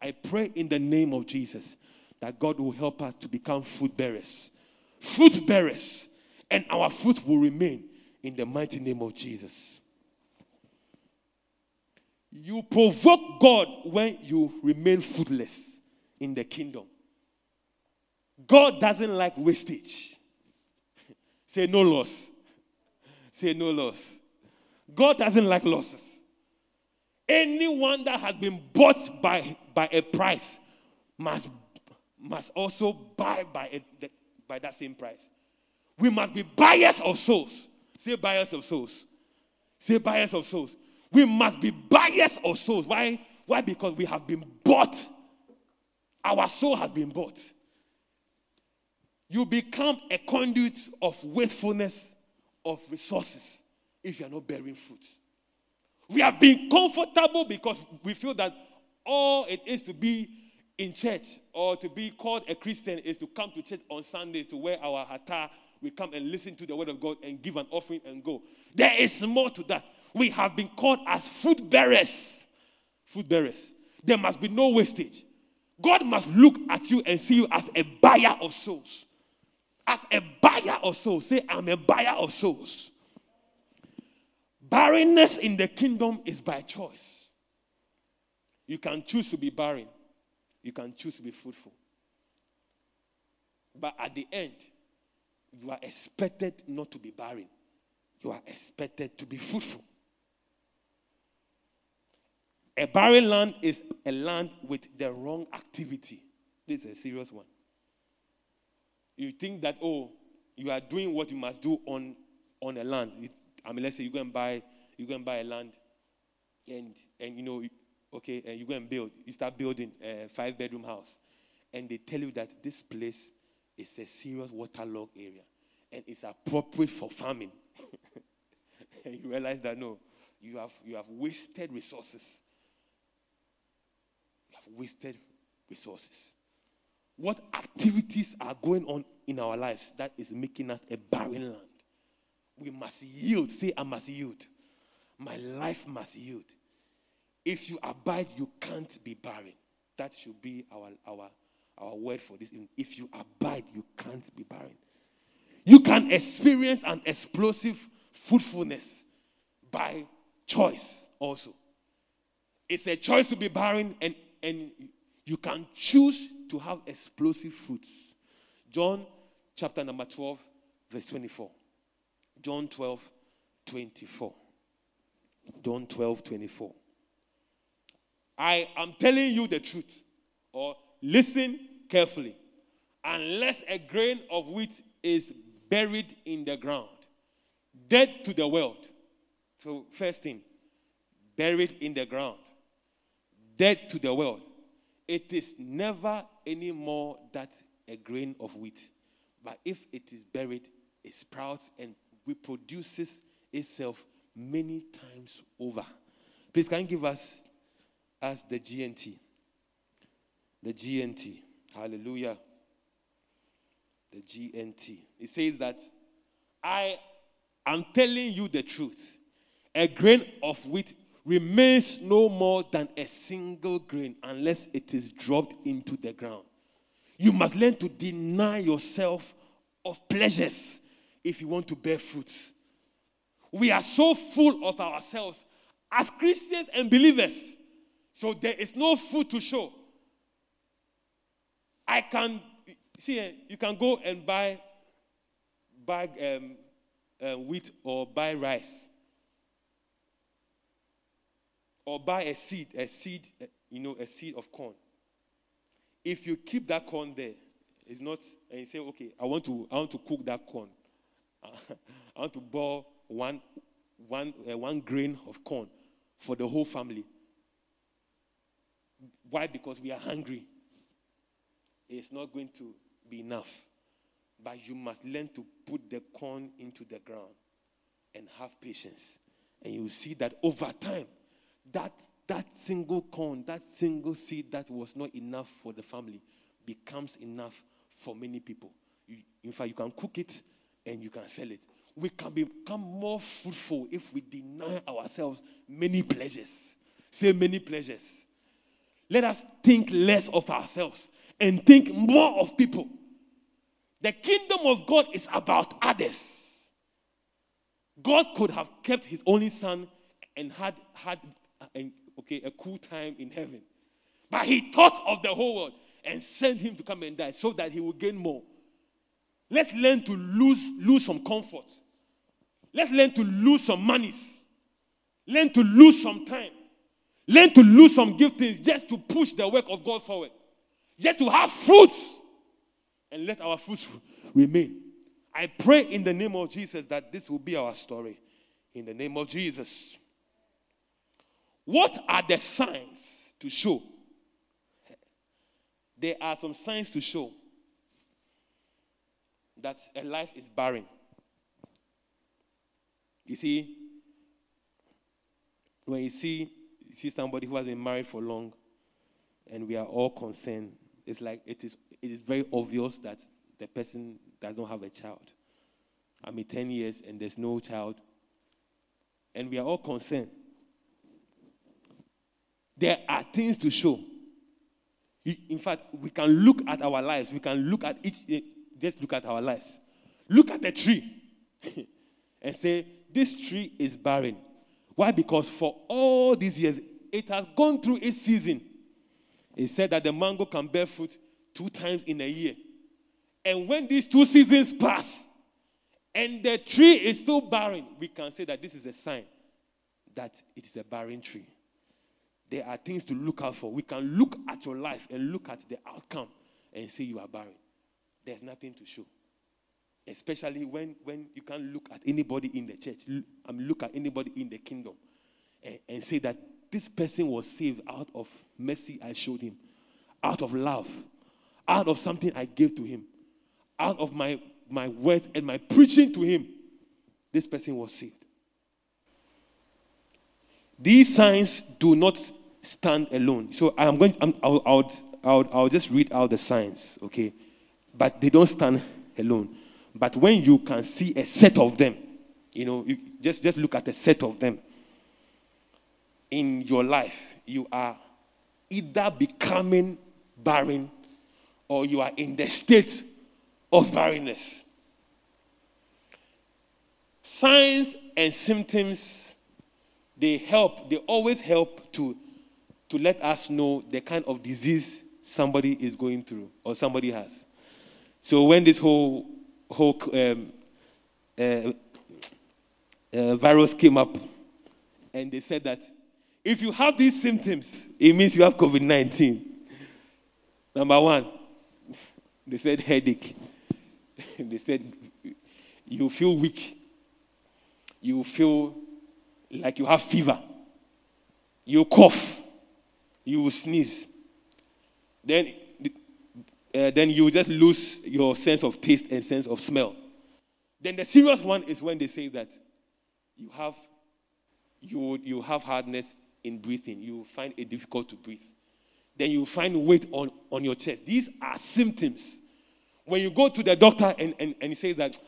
Speaker 2: I pray in the name of Jesus that God will help us to become fruit bearers. Fruit bearers. And our fruit will remain in the mighty name of Jesus. You provoke God when you remain fruitless in the kingdom. God doesn't like wastage. Say no loss. Say no loss. God doesn't like losses. Anyone that has been bought by, by a price must, must also buy by, by that same price. We must be buyers of souls. Say buyers of souls. Say buyers of souls. We must be buyers of souls. Why? Why? Because we have been bought. Our soul has been bought. You become a conduit of wastefulness of resources if you are not bearing fruit. We have been comfortable because we feel that all it is to be in church or to be called a Christian is to come to church on Sundays to wear our hatah. We come and listen to the word of God and give an offering and go. There is more to that. We have been called as food bearers. Food bearers. There must be no wastage. God must look at you and see you as a buyer of souls. As a buyer of souls. Say, I'm a buyer of souls. Barrenness in the kingdom is by choice. You can choose to be barren, you can choose to be fruitful. But at the end, you are expected not to be barren, you are expected to be fruitful. A barren land is a land with the wrong activity. This is a serious one. You think that, oh, you are doing what you must do on, on a land. I mean, let's say you go and buy, you go and buy a land, and and you know, okay, and you go and build. You start building a five bedroom house, and they tell you that this place is a serious waterlogged area, and it's appropriate for farming. and you realize that no, you have you have wasted resources. You have wasted resources. What activities are going on in our lives that is making us a barren land? We must yield. Say, I must yield. My life must yield. If you abide, you can't be barren. That should be our, our, our word for this. If you abide, you can't be barren. You can experience an explosive fruitfulness by choice also. It's a choice to be barren, and, and you can choose to have explosive fruits. John chapter number 12, verse 24. John 12, 24. John 12, 24. I am telling you the truth, or listen carefully. Unless a grain of wheat is buried in the ground, dead to the world. So, first thing, buried in the ground, dead to the world. It is never any more that a grain of wheat. But if it is buried, it sprouts and reproduces itself many times over. Please, can you give us as the GNT? The GNT. Hallelujah. The GNT. It says that I am telling you the truth. A grain of wheat remains no more than a single grain unless it is dropped into the ground. You must learn to deny yourself of pleasures if you want to bear fruit. We are so full of ourselves as Christians and believers. So there is no food to show. I can see eh, you can go and buy buy um, uh, wheat or buy rice or buy a seed, a seed, eh, you know, a seed of corn. If you keep that corn there, it's not, and you say, okay, I want to, I want to cook that corn. I want to boil one, one, uh, one grain of corn for the whole family. Why? Because we are hungry. It's not going to be enough. But you must learn to put the corn into the ground and have patience. And you see that over time, that, that single corn, that single seed that was not enough for the family becomes enough for many people. You, in fact, you can cook it and you can sell it. We can become more fruitful if we deny ourselves many pleasures. Say many pleasures. Let us think less of ourselves and think more of people. The kingdom of God is about others. God could have kept his only son and had, had uh, a, okay, a cool time in heaven. But he thought of the whole world and sent him to come and die so that he will gain more. Let's learn to lose, lose some comfort. Let's learn to lose some monies. Learn to lose some time. Learn to lose some giftings just to push the work of God forward. Just to have fruits. And let our fruits remain. I pray in the name of Jesus that this will be our story. In the name of Jesus. What are the signs to show. There are some signs to show that a life is barren. You see, when you see, see somebody who has been married for long and we are all concerned, it's like it is, it is very obvious that the person does not have a child. I mean, 10 years and there's no child. And we are all concerned. There are things to show. In fact, we can look at our lives. We can look at each, eh, just look at our lives. Look at the tree and say, This tree is barren. Why? Because for all these years, it has gone through its season. It said that the mango can bear fruit two times in a year. And when these two seasons pass and the tree is still barren, we can say that this is a sign that it is a barren tree. There are things to look out for. We can look at your life and look at the outcome and say you are barren. There's nothing to show. Especially when, when you can't look at anybody in the church, and um, look at anybody in the kingdom and, and say that this person was saved out of mercy I showed him, out of love, out of something I gave to him, out of my, my words and my preaching to him. This person was saved. These signs do not stand alone. So I'm going. I'm, I'll, I'll, I'll, I'll just read out the signs, okay? But they don't stand alone. But when you can see a set of them, you know, you just just look at a set of them in your life, you are either becoming barren or you are in the state of barrenness. Signs and symptoms they help, they always help to, to let us know the kind of disease somebody is going through or somebody has. So when this whole, whole um, uh, uh, virus came up, and they said that if you have these symptoms, it means you have COVID 19. Number one, they said headache. they said you feel weak. You feel like you have fever, you cough, you sneeze, then, uh, then you just lose your sense of taste and sense of smell. Then the serious one is when they say that you have you, you have hardness in breathing. You find it difficult to breathe. Then you find weight on, on your chest. These are symptoms. When you go to the doctor and, and, and he says that,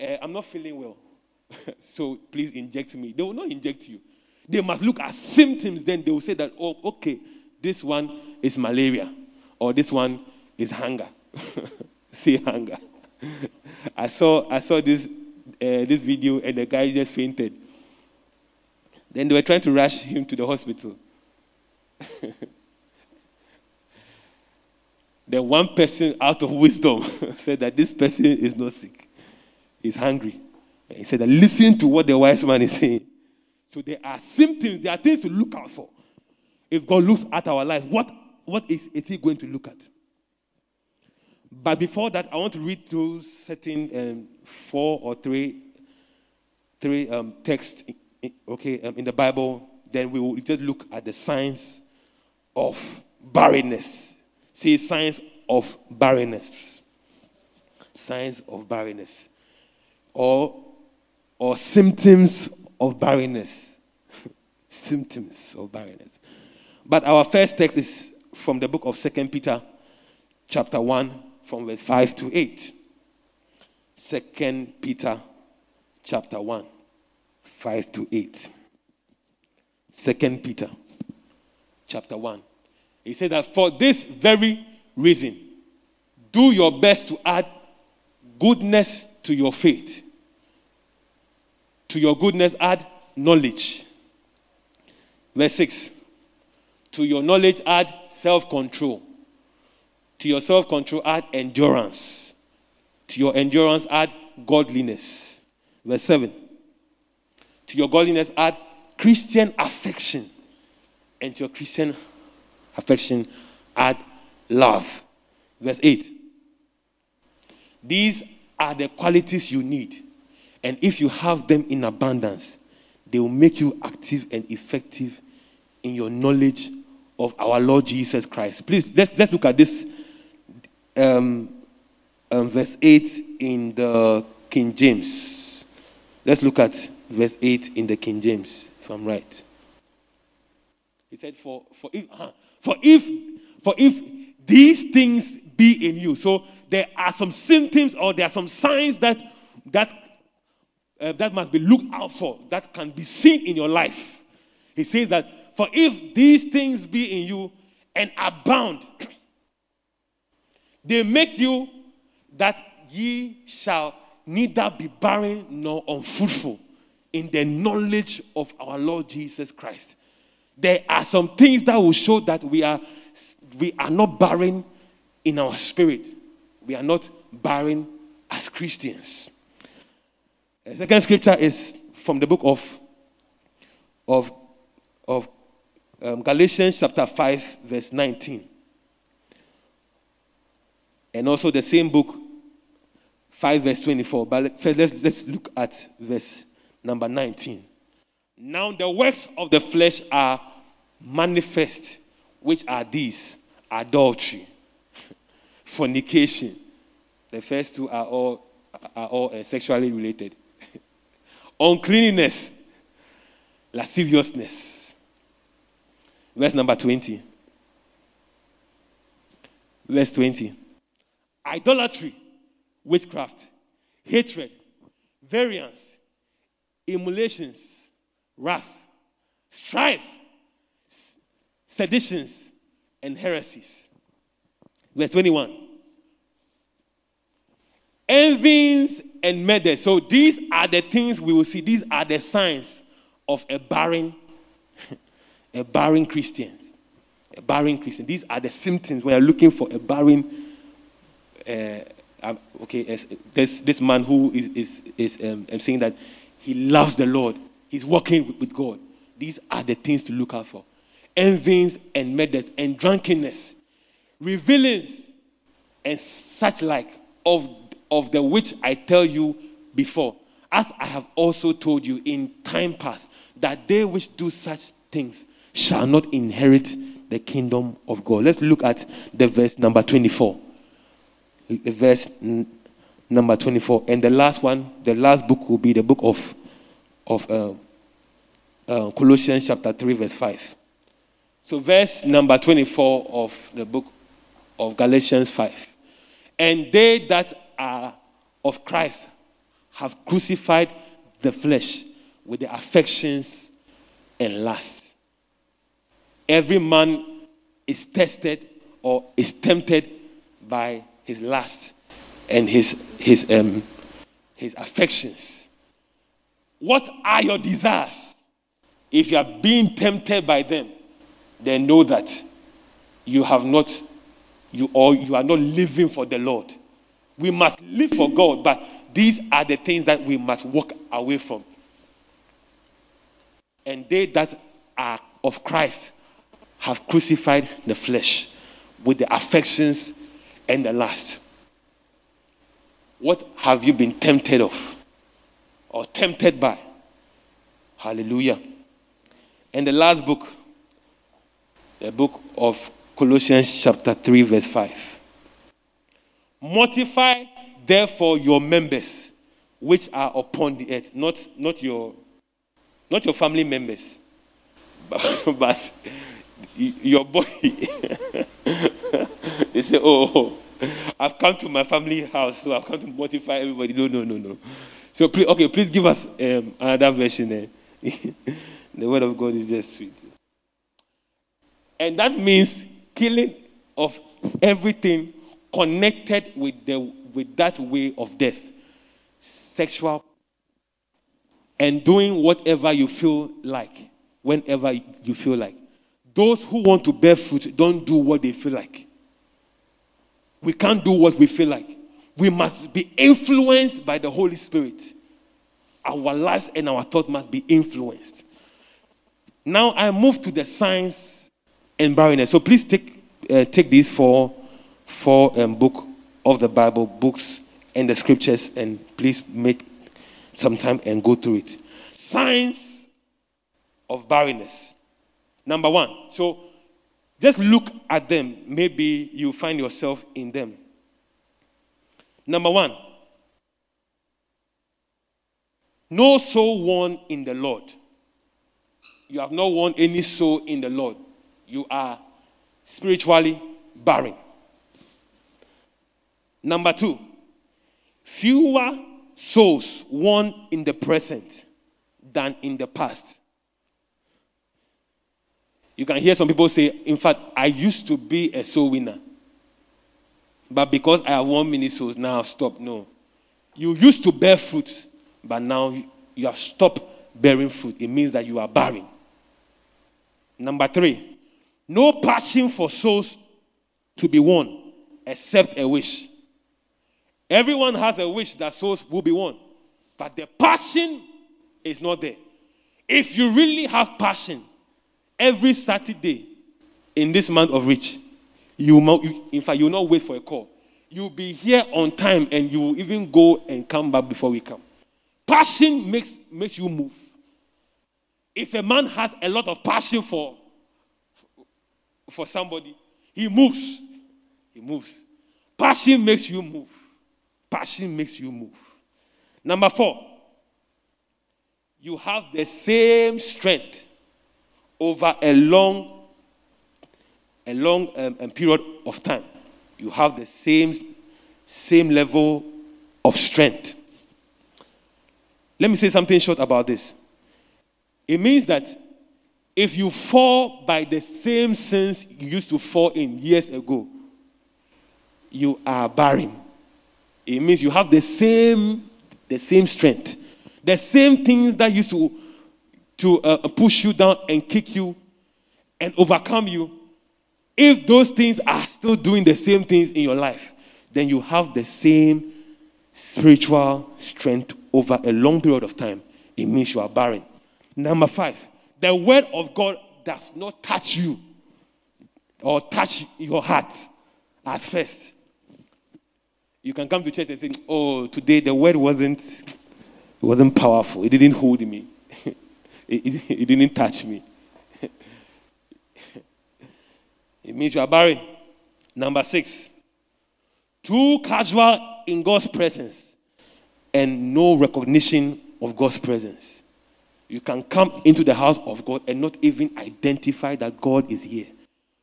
Speaker 2: uh, I'm not feeling well, so please inject me. They will not inject you. They must look at symptoms, then they will say that, oh, okay, this one is malaria, or this one is hunger. See hunger. I saw I saw this uh, this video and the guy just fainted. Then they were trying to rush him to the hospital. then one person out of wisdom said that this person is not sick. He's hungry. He said listen to what the wise man is saying. So there are symptoms, there are things to look out for. If God looks at our life, what, what is, is He going to look at? But before that, I want to read through certain um, four or three, three um, texts, okay, um, in the Bible. Then we will just look at the signs of barrenness. See, signs of barrenness. Signs of barrenness. Or or symptoms of barrenness. symptoms of barrenness. But our first text is from the book of Second Peter, chapter 1, from verse 5 to 8. Second Peter, chapter 1, 5 to 8. Second Peter, chapter 1. He said that for this very reason, do your best to add goodness to your faith to your goodness, add knowledge. Verse 6. To your knowledge, add self control. To your self control, add endurance. To your endurance, add godliness. Verse 7. To your godliness, add Christian affection. And to your Christian affection, add love. Verse 8. These are the qualities you need and if you have them in abundance, they will make you active and effective in your knowledge of our Lord Jesus Christ. Please, let's, let's look at this um, um, verse 8 in the King James. Let's look at verse 8 in the King James, if I'm right. He said, For, for, if, for, if, for if these things be in you. So there are some symptoms or there are some signs that, that, uh, that must be looked out for, that can be seen in your life. He says that, For if these things be in you and abound, they make you that ye shall neither be barren nor unfruitful in the knowledge of our Lord Jesus Christ. There are some things that will show that we are, we are not barren in our spirit. We are not barren as Christians. The second scripture is from the book of, of, of um, Galatians chapter 5, verse 19. And also the same book, 5 verse 24. But first, let's, let's look at verse number 19. Now the works of the flesh are manifest, which are these adultery, fornication. The first two are all, are all uh, sexually related. Uncleanness, lasciviousness. Verse number 20. Verse 20 idolatry, witchcraft, hatred, variance, emulations, wrath, strife, seditions, and heresies. Verse 21. Envyings and murders. So these are the things we will see. These are the signs of a barren, a barren Christian. A barren Christian. These are the symptoms when you're looking for a barren uh, um, okay, this, this man who is, is, is um, saying that he loves the Lord, he's walking with, with God. These are the things to look out for envyings and murders and drunkenness, revealings and such like of, of the which I tell you before, as I have also told you in time past, that they which do such things shall not inherit the kingdom of God. Let's look at the verse number 24 verse number 24. And the last one, the last book will be the book of, of uh, uh, Colossians chapter 3, verse 5. So, verse number 24 of the book of Galatians 5. And they that are of Christ have crucified the flesh with the affections and lusts. Every man is tested or is tempted by his lust, and his, his, um, his affections. What are your desires? If you are being tempted by them, then know that you have not, you or you are not living for the Lord. We must live for God, but these are the things that we must walk away from. And they that are of Christ have crucified the flesh with the affections and the last. What have you been tempted of or tempted by? Hallelujah. And the last book, the book of Colossians, chapter 3, verse 5. Mortify therefore your members which are upon the earth, not, not, your, not your family members, but, but your body. they say, oh, I've come to my family house, so I've come to mortify everybody. No, no, no, no. So, please, okay, please give us um, another version. Eh? the word of God is just sweet. And that means killing of everything connected with, the, with that way of death sexual and doing whatever you feel like whenever you feel like those who want to bear fruit don't do what they feel like. We can't do what we feel like. We must be influenced by the Holy Spirit. Our lives and our thoughts must be influenced. Now I move to the signs and barrenness. So please take, uh, take these four, four um, book of the Bible, books and the scriptures, and please make some time and go through it. Signs of barrenness. Number one. So Just look at them. Maybe you find yourself in them. Number one, no soul won in the Lord. You have not won any soul in the Lord. You are spiritually barren. Number two, fewer souls won in the present than in the past. You can hear some people say, in fact, I used to be a soul winner. But because I have won many souls, now I've stopped. No. You used to bear fruit, but now you have stopped bearing fruit. It means that you are barren. Number three, no passion for souls to be won except a wish. Everyone has a wish that souls will be won, but the passion is not there. If you really have passion, every Saturday in this month of Reach, you, in fact, you will not wait for a call. You'll be here on time and you will even go and come back before we come. Passion makes, makes you move. If a man has a lot of passion for, for somebody, he moves. He moves. Passion makes you move. Passion makes you move. Number four, you have the same strength over a long, a long um, um, period of time. You have the same, same level of strength. Let me say something short about this. It means that if you fall by the same sins you used to fall in years ago, you are barren. It means you have the same, the same strength, the same things that used to, to uh, push you down and kick you and overcome you. If those things are still doing the same things in your life, then you have the same spiritual strength over a long period of time. It means you are barren. Number five, the word of God does not touch you or touch your heart at first. You can come to church and say, "Oh, today the word wasn't wasn't powerful. It didn't hold me. It, it, didn't touch me." it means you are barren. Number six, too casual in God's presence and no recognition of God's presence. You can come into the house of God and not even identify that God is here.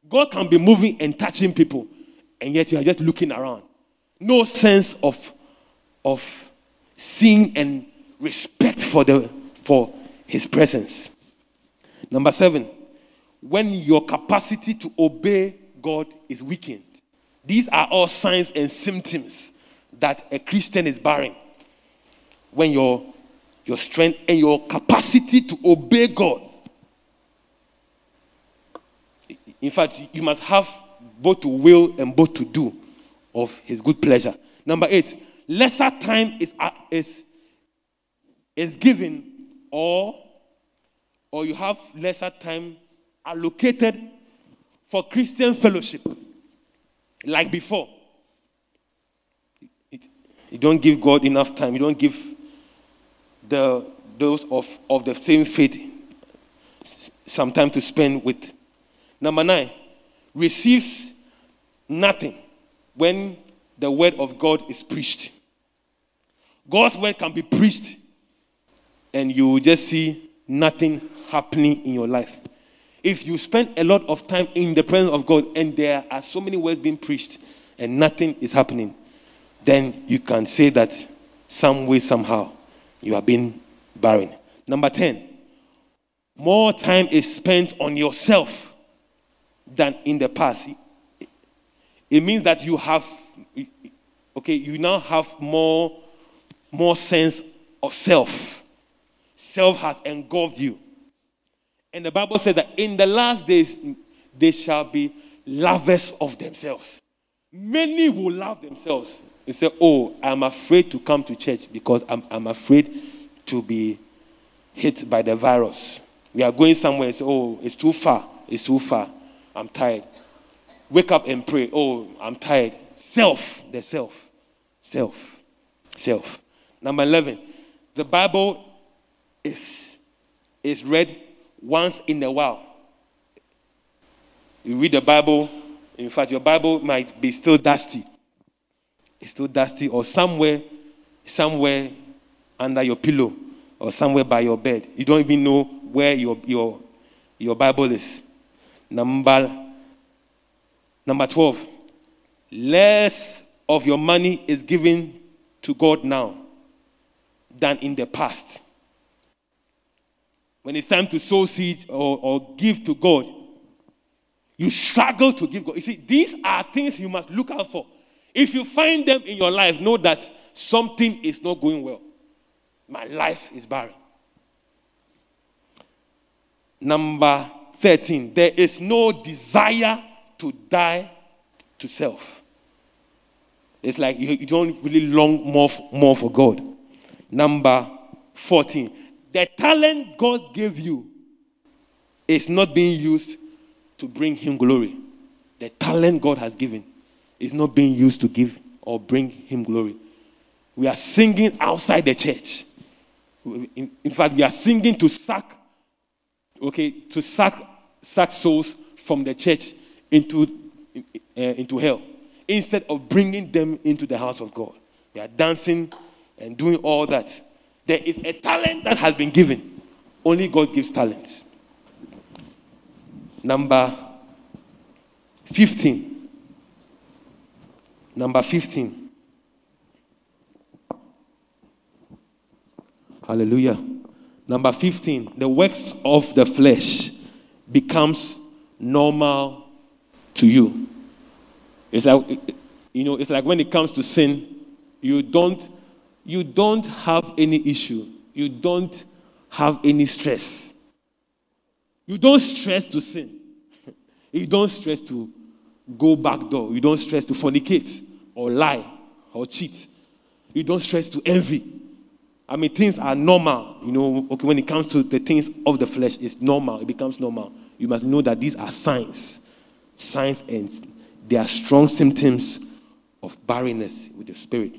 Speaker 2: God can be moving and touching people, and yet you are just looking around no sense of, of seeing and respect for, the, for his presence. Number seven, when your capacity to obey God is weakened. These are all signs and symptoms that a Christian is bearing. When your, your strength and your capacity to obey God. In fact, you must have both to will and both to do of his good pleasure. Number eight, lesser time is, is, is given or, or you have lesser time allocated for Christian fellowship like before. You don't give God enough time. You don't give the, those of, of the same faith some time to spend with. Number nine, receives nothing when the word of God is preached. God's word can be preached, and you will just see nothing happening in your life. If you spend a lot of time in the presence of God and there are so many words being preached and nothing is happening, then you can say that some way, somehow, you are being barren. Number 10, more time is spent on yourself than in the past. It means that you have, okay, you now have more, more sense of self. Self has engulfed you. And the Bible says that in the last days, they shall be lovers of themselves. Many will love themselves. They say, Oh, I'm afraid to come to church because I'm, I'm afraid to be hit by the virus. We are going somewhere and say, Oh, it's too far. It's too far. I'm tired. Wake up and pray. Oh, I'm tired. Self, the self. Self. Self. Number 11. The Bible is, is read once in a while. You read the Bible, in fact, your Bible might be still dusty. It's still dusty, or somewhere, somewhere under your pillow, or somewhere by your bed. You don't even know where your, your, your Bible is. Number, number 12. Less of your money is given to God now than in the past. When it's time to sow seeds or, or give to God, you struggle to give God. You see, these are things you must look out for. If you find them in your life, know that something is not going well. My life is barren. Number 13, there is no desire to die to self. It's like you, you don't really long more, more for God. Number 14, the talent God gave you is not being used to bring Him glory. The talent God has given is not being used to give or bring Him glory. We are singing outside the church. In, in fact, we are singing to suck, okay, to suck souls from the church into, uh, into hell instead of bringing them into the house of God. We are dancing and doing all that. There is a talent that has been given. Only God gives talents. Number 15. Number 15. Hallelujah. Number 15. The works of the flesh becomes normal to you. It's like you know, it's like when it comes to sin, you don't you don't have any issue. You don't have any stress. You don't stress to sin. You don't stress to go back door. You don't stress to fornicate or lie or cheat. You don't stress to envy. I mean, things are normal. You know, okay, when it comes to the things of the flesh, it's normal. It becomes normal. You must know that these are signs. Signs and they are strong symptoms of barrenness with the spirit.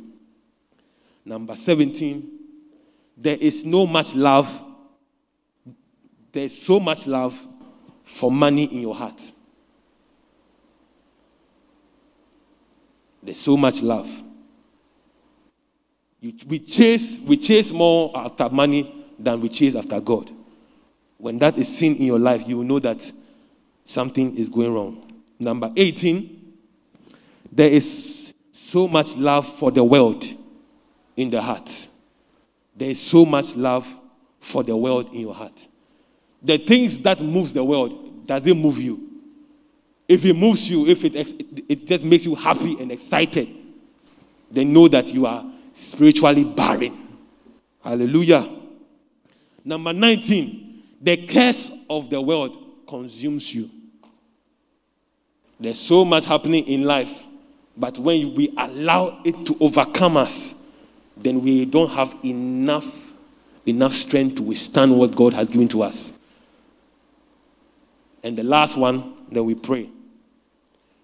Speaker 2: Number 17, there is no much love. There's so much love for money in your heart. There's so much love. You, we chase we chase more after money than we chase after God. When that is seen in your life, you will know that something is going wrong. Number 18, there is so much love for the world in the heart. There is so much love for the world in your heart. The things that moves the world, doesn't move you? If it moves you, if it, it just makes you happy and excited, then know that you are spiritually barren. Hallelujah. Number 19, the curse of the world consumes you. There's so much happening in life, but when we allow it to overcome us, then we don't have enough enough strength to withstand what God has given to us. And the last one that we pray.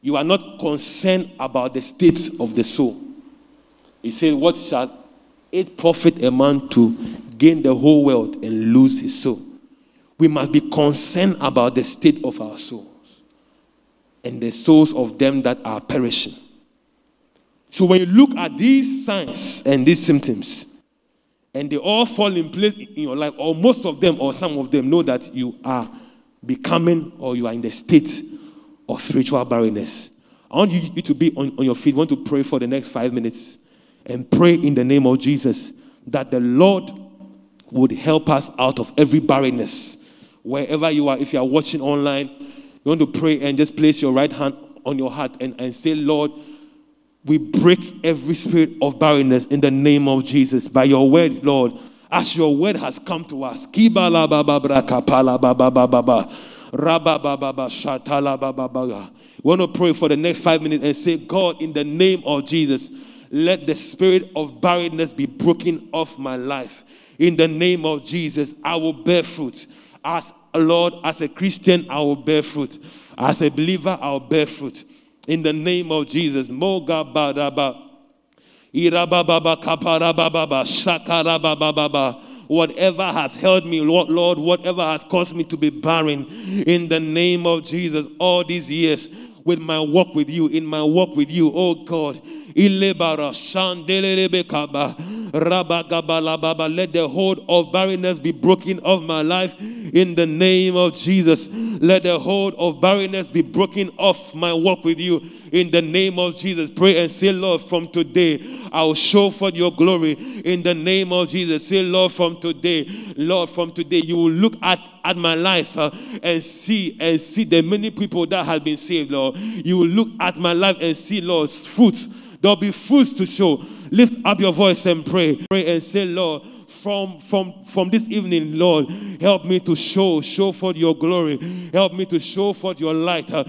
Speaker 2: You are not concerned about the state of the soul. He said, What shall it profit a man to gain the whole world and lose his soul? We must be concerned about the state of our souls and the souls of them that are perishing. So when you look at these signs and these symptoms, and they all fall in place in your life, or most of them, or some of them, know that you are becoming or you are in the state of spiritual barrenness. I want you, to be on, on your feet. I want to pray for the next five minutes and pray in the name of Jesus that the Lord would help us out of every barrenness. Wherever you are, if you are watching online, you want to pray and just place your right hand on your heart and, and say, Lord, we break every spirit of barrenness in the name of Jesus by your word, Lord. As your word has come to us. We want to pray for the next five minutes and say, God, in the name of Jesus, let the spirit of barrenness be broken off my life. In the name of Jesus, I will bear fruit. As a Lord, as a Christian, I will bear fruit. As a believer, I will bear fruit in the name of Jesus. Moga badaba. Irabababa kaparababa shakarabababa. whatever has held me, Lord, Lord, whatever has caused me to be barren, in the name of Jesus, all these years with my walk with you, in my walk with you, oh God. Let the hold of barrenness be broken off my life in the name of Jesus. Let the hold of barrenness be broken off my walk with you in the name of Jesus. Pray and say, Lord, from today I will show forth your glory in the name of Jesus. Say, Lord, from today, Lord, from today you will look at at my life uh, and see and see the many people that have been saved, Lord. You will look at my life and see, Lord, fruits. There'll be fruits to show. Lift up your voice and pray. Pray and say, Lord, from from from this evening, Lord, help me to show show forth your glory. Help me to show forth your light. Uh,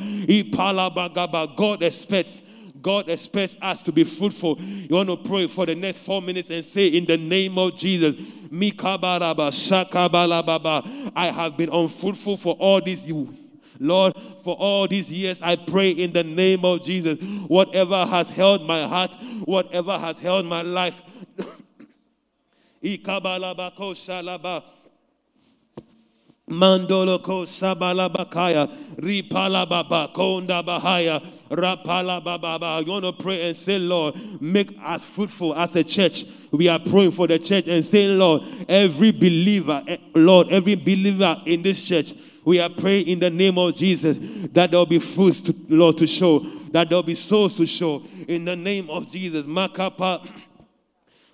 Speaker 2: God expects God expects us to be fruitful. You want to pray for the next four minutes and say, In the name of Jesus, I have been unfruitful for all these Lord, for all these years, I pray in the name of Jesus. Whatever has held my heart, whatever has held my life, Mandolo ko sabala bakaya, konda bahaya, rapala baba. You want to pray and say, Lord, make us fruitful as a church. We are praying for the church and saying, Lord, every believer, eh, Lord, every believer in this church, we are praying in the name of Jesus that there will be fruits, to, Lord, to show, that there will be souls to show. In the name of Jesus, Makapa.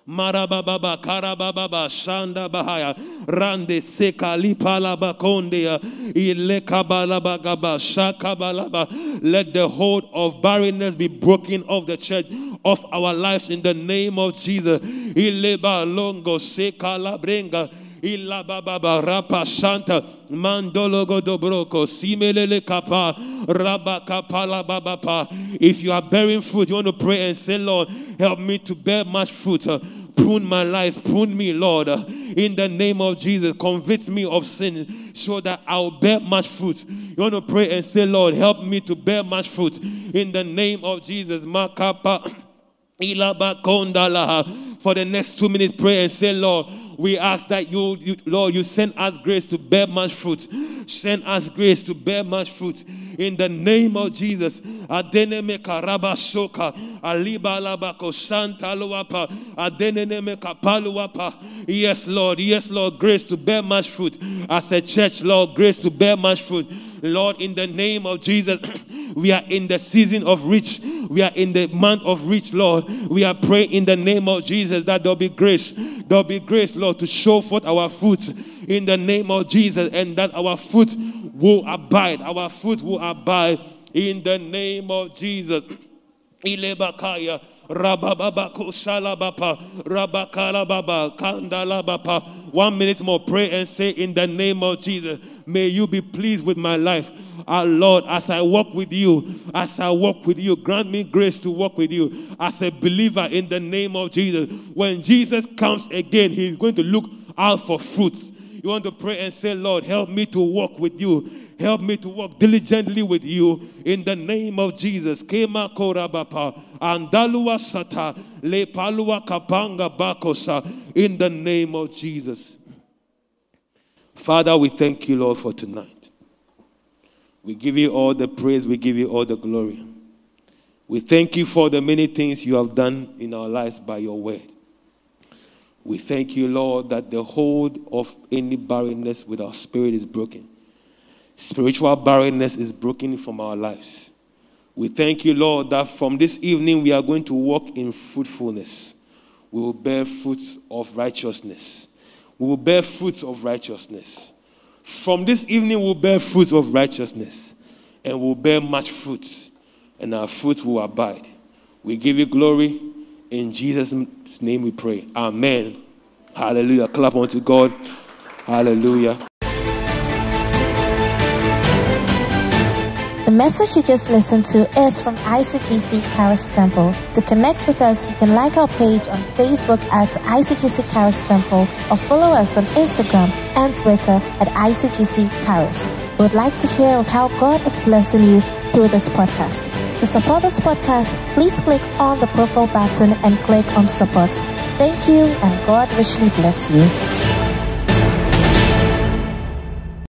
Speaker 2: Marababa, Karababa, Shanda Bahaya, Rande Seka Lipalaba Kondea, Ilekabalabagaba, Shakabalaba. Let the hold of barrenness be broken off the church, of our lives in the name of Jesus. Ileba Longo Seka Labrenga. Rapa shanta mandolo godobroko simelele kapa raba baba pa. If you are bearing fruit, you want to pray and say, Lord, help me to bear much fruit. Prune my life, prune me, Lord, in the name of Jesus. Convict me of sin so that I'll bear much fruit. You want to pray and say, Lord, help me to bear much fruit in the name of Jesus. Makapa. For the next two minutes, pray and say, Lord, we ask that you, you, Lord, you send us grace to bear much fruit. Send us grace to bear much fruit. In the name of Jesus. Adeneme karaba soka. Aliba labako santa luapa. Adeneme kapaluapa. Yes, Lord. Yes, Lord. Grace to bear much fruit. As a church, Lord, grace to bear much fruit. Lord, in the name of Jesus, we are in the season of rich. We are in the month of rich, Lord. We are praying in the name of Jesus that there'll be grace. There'll be grace, Lord to show forth our fruit in the name of Jesus and that our fruit will abide. Our fruit will abide in the name of Jesus. One minute more, pray and say, In the name of Jesus, may you be pleased with my life. Our Lord, as I walk with you, as I walk with you, grant me grace to walk with you as a believer in the name of Jesus. When Jesus comes again, He's going to look out for fruits. You want to pray and say, Lord, help me to walk with you. Help me to walk diligently with you in the name of Jesus. Kema korabapa, andalua sata, le palua kapanga bakosa, in the name of Jesus. Father, we thank you, Lord, for tonight. We give you all the praise, we give you all the glory. We thank you for the many things you have done in our lives by your word. We thank you, Lord, that the hold of any barrenness with our spirit is broken. Spiritual barrenness is broken from our lives. We thank you, Lord, that from this evening we are going to walk in fruitfulness. We will bear fruits of righteousness. We will bear fruits of righteousness. From this evening, we'll bear fruits of righteousness and we'll bear much fruit, and our fruit will abide. We give you glory in Jesus' name we pray. Amen. Hallelujah. Clap unto God. Hallelujah.
Speaker 1: The message you just listened to is from ICGC Charis Temple. To connect with us, you can like our page on Facebook at ICGC Charis Temple or follow us on Instagram and Twitter at ICGC Charis. Would like to hear of how God is blessing you through this podcast. To support this podcast, please click on the profile button and click on support. Thank you and God richly bless you.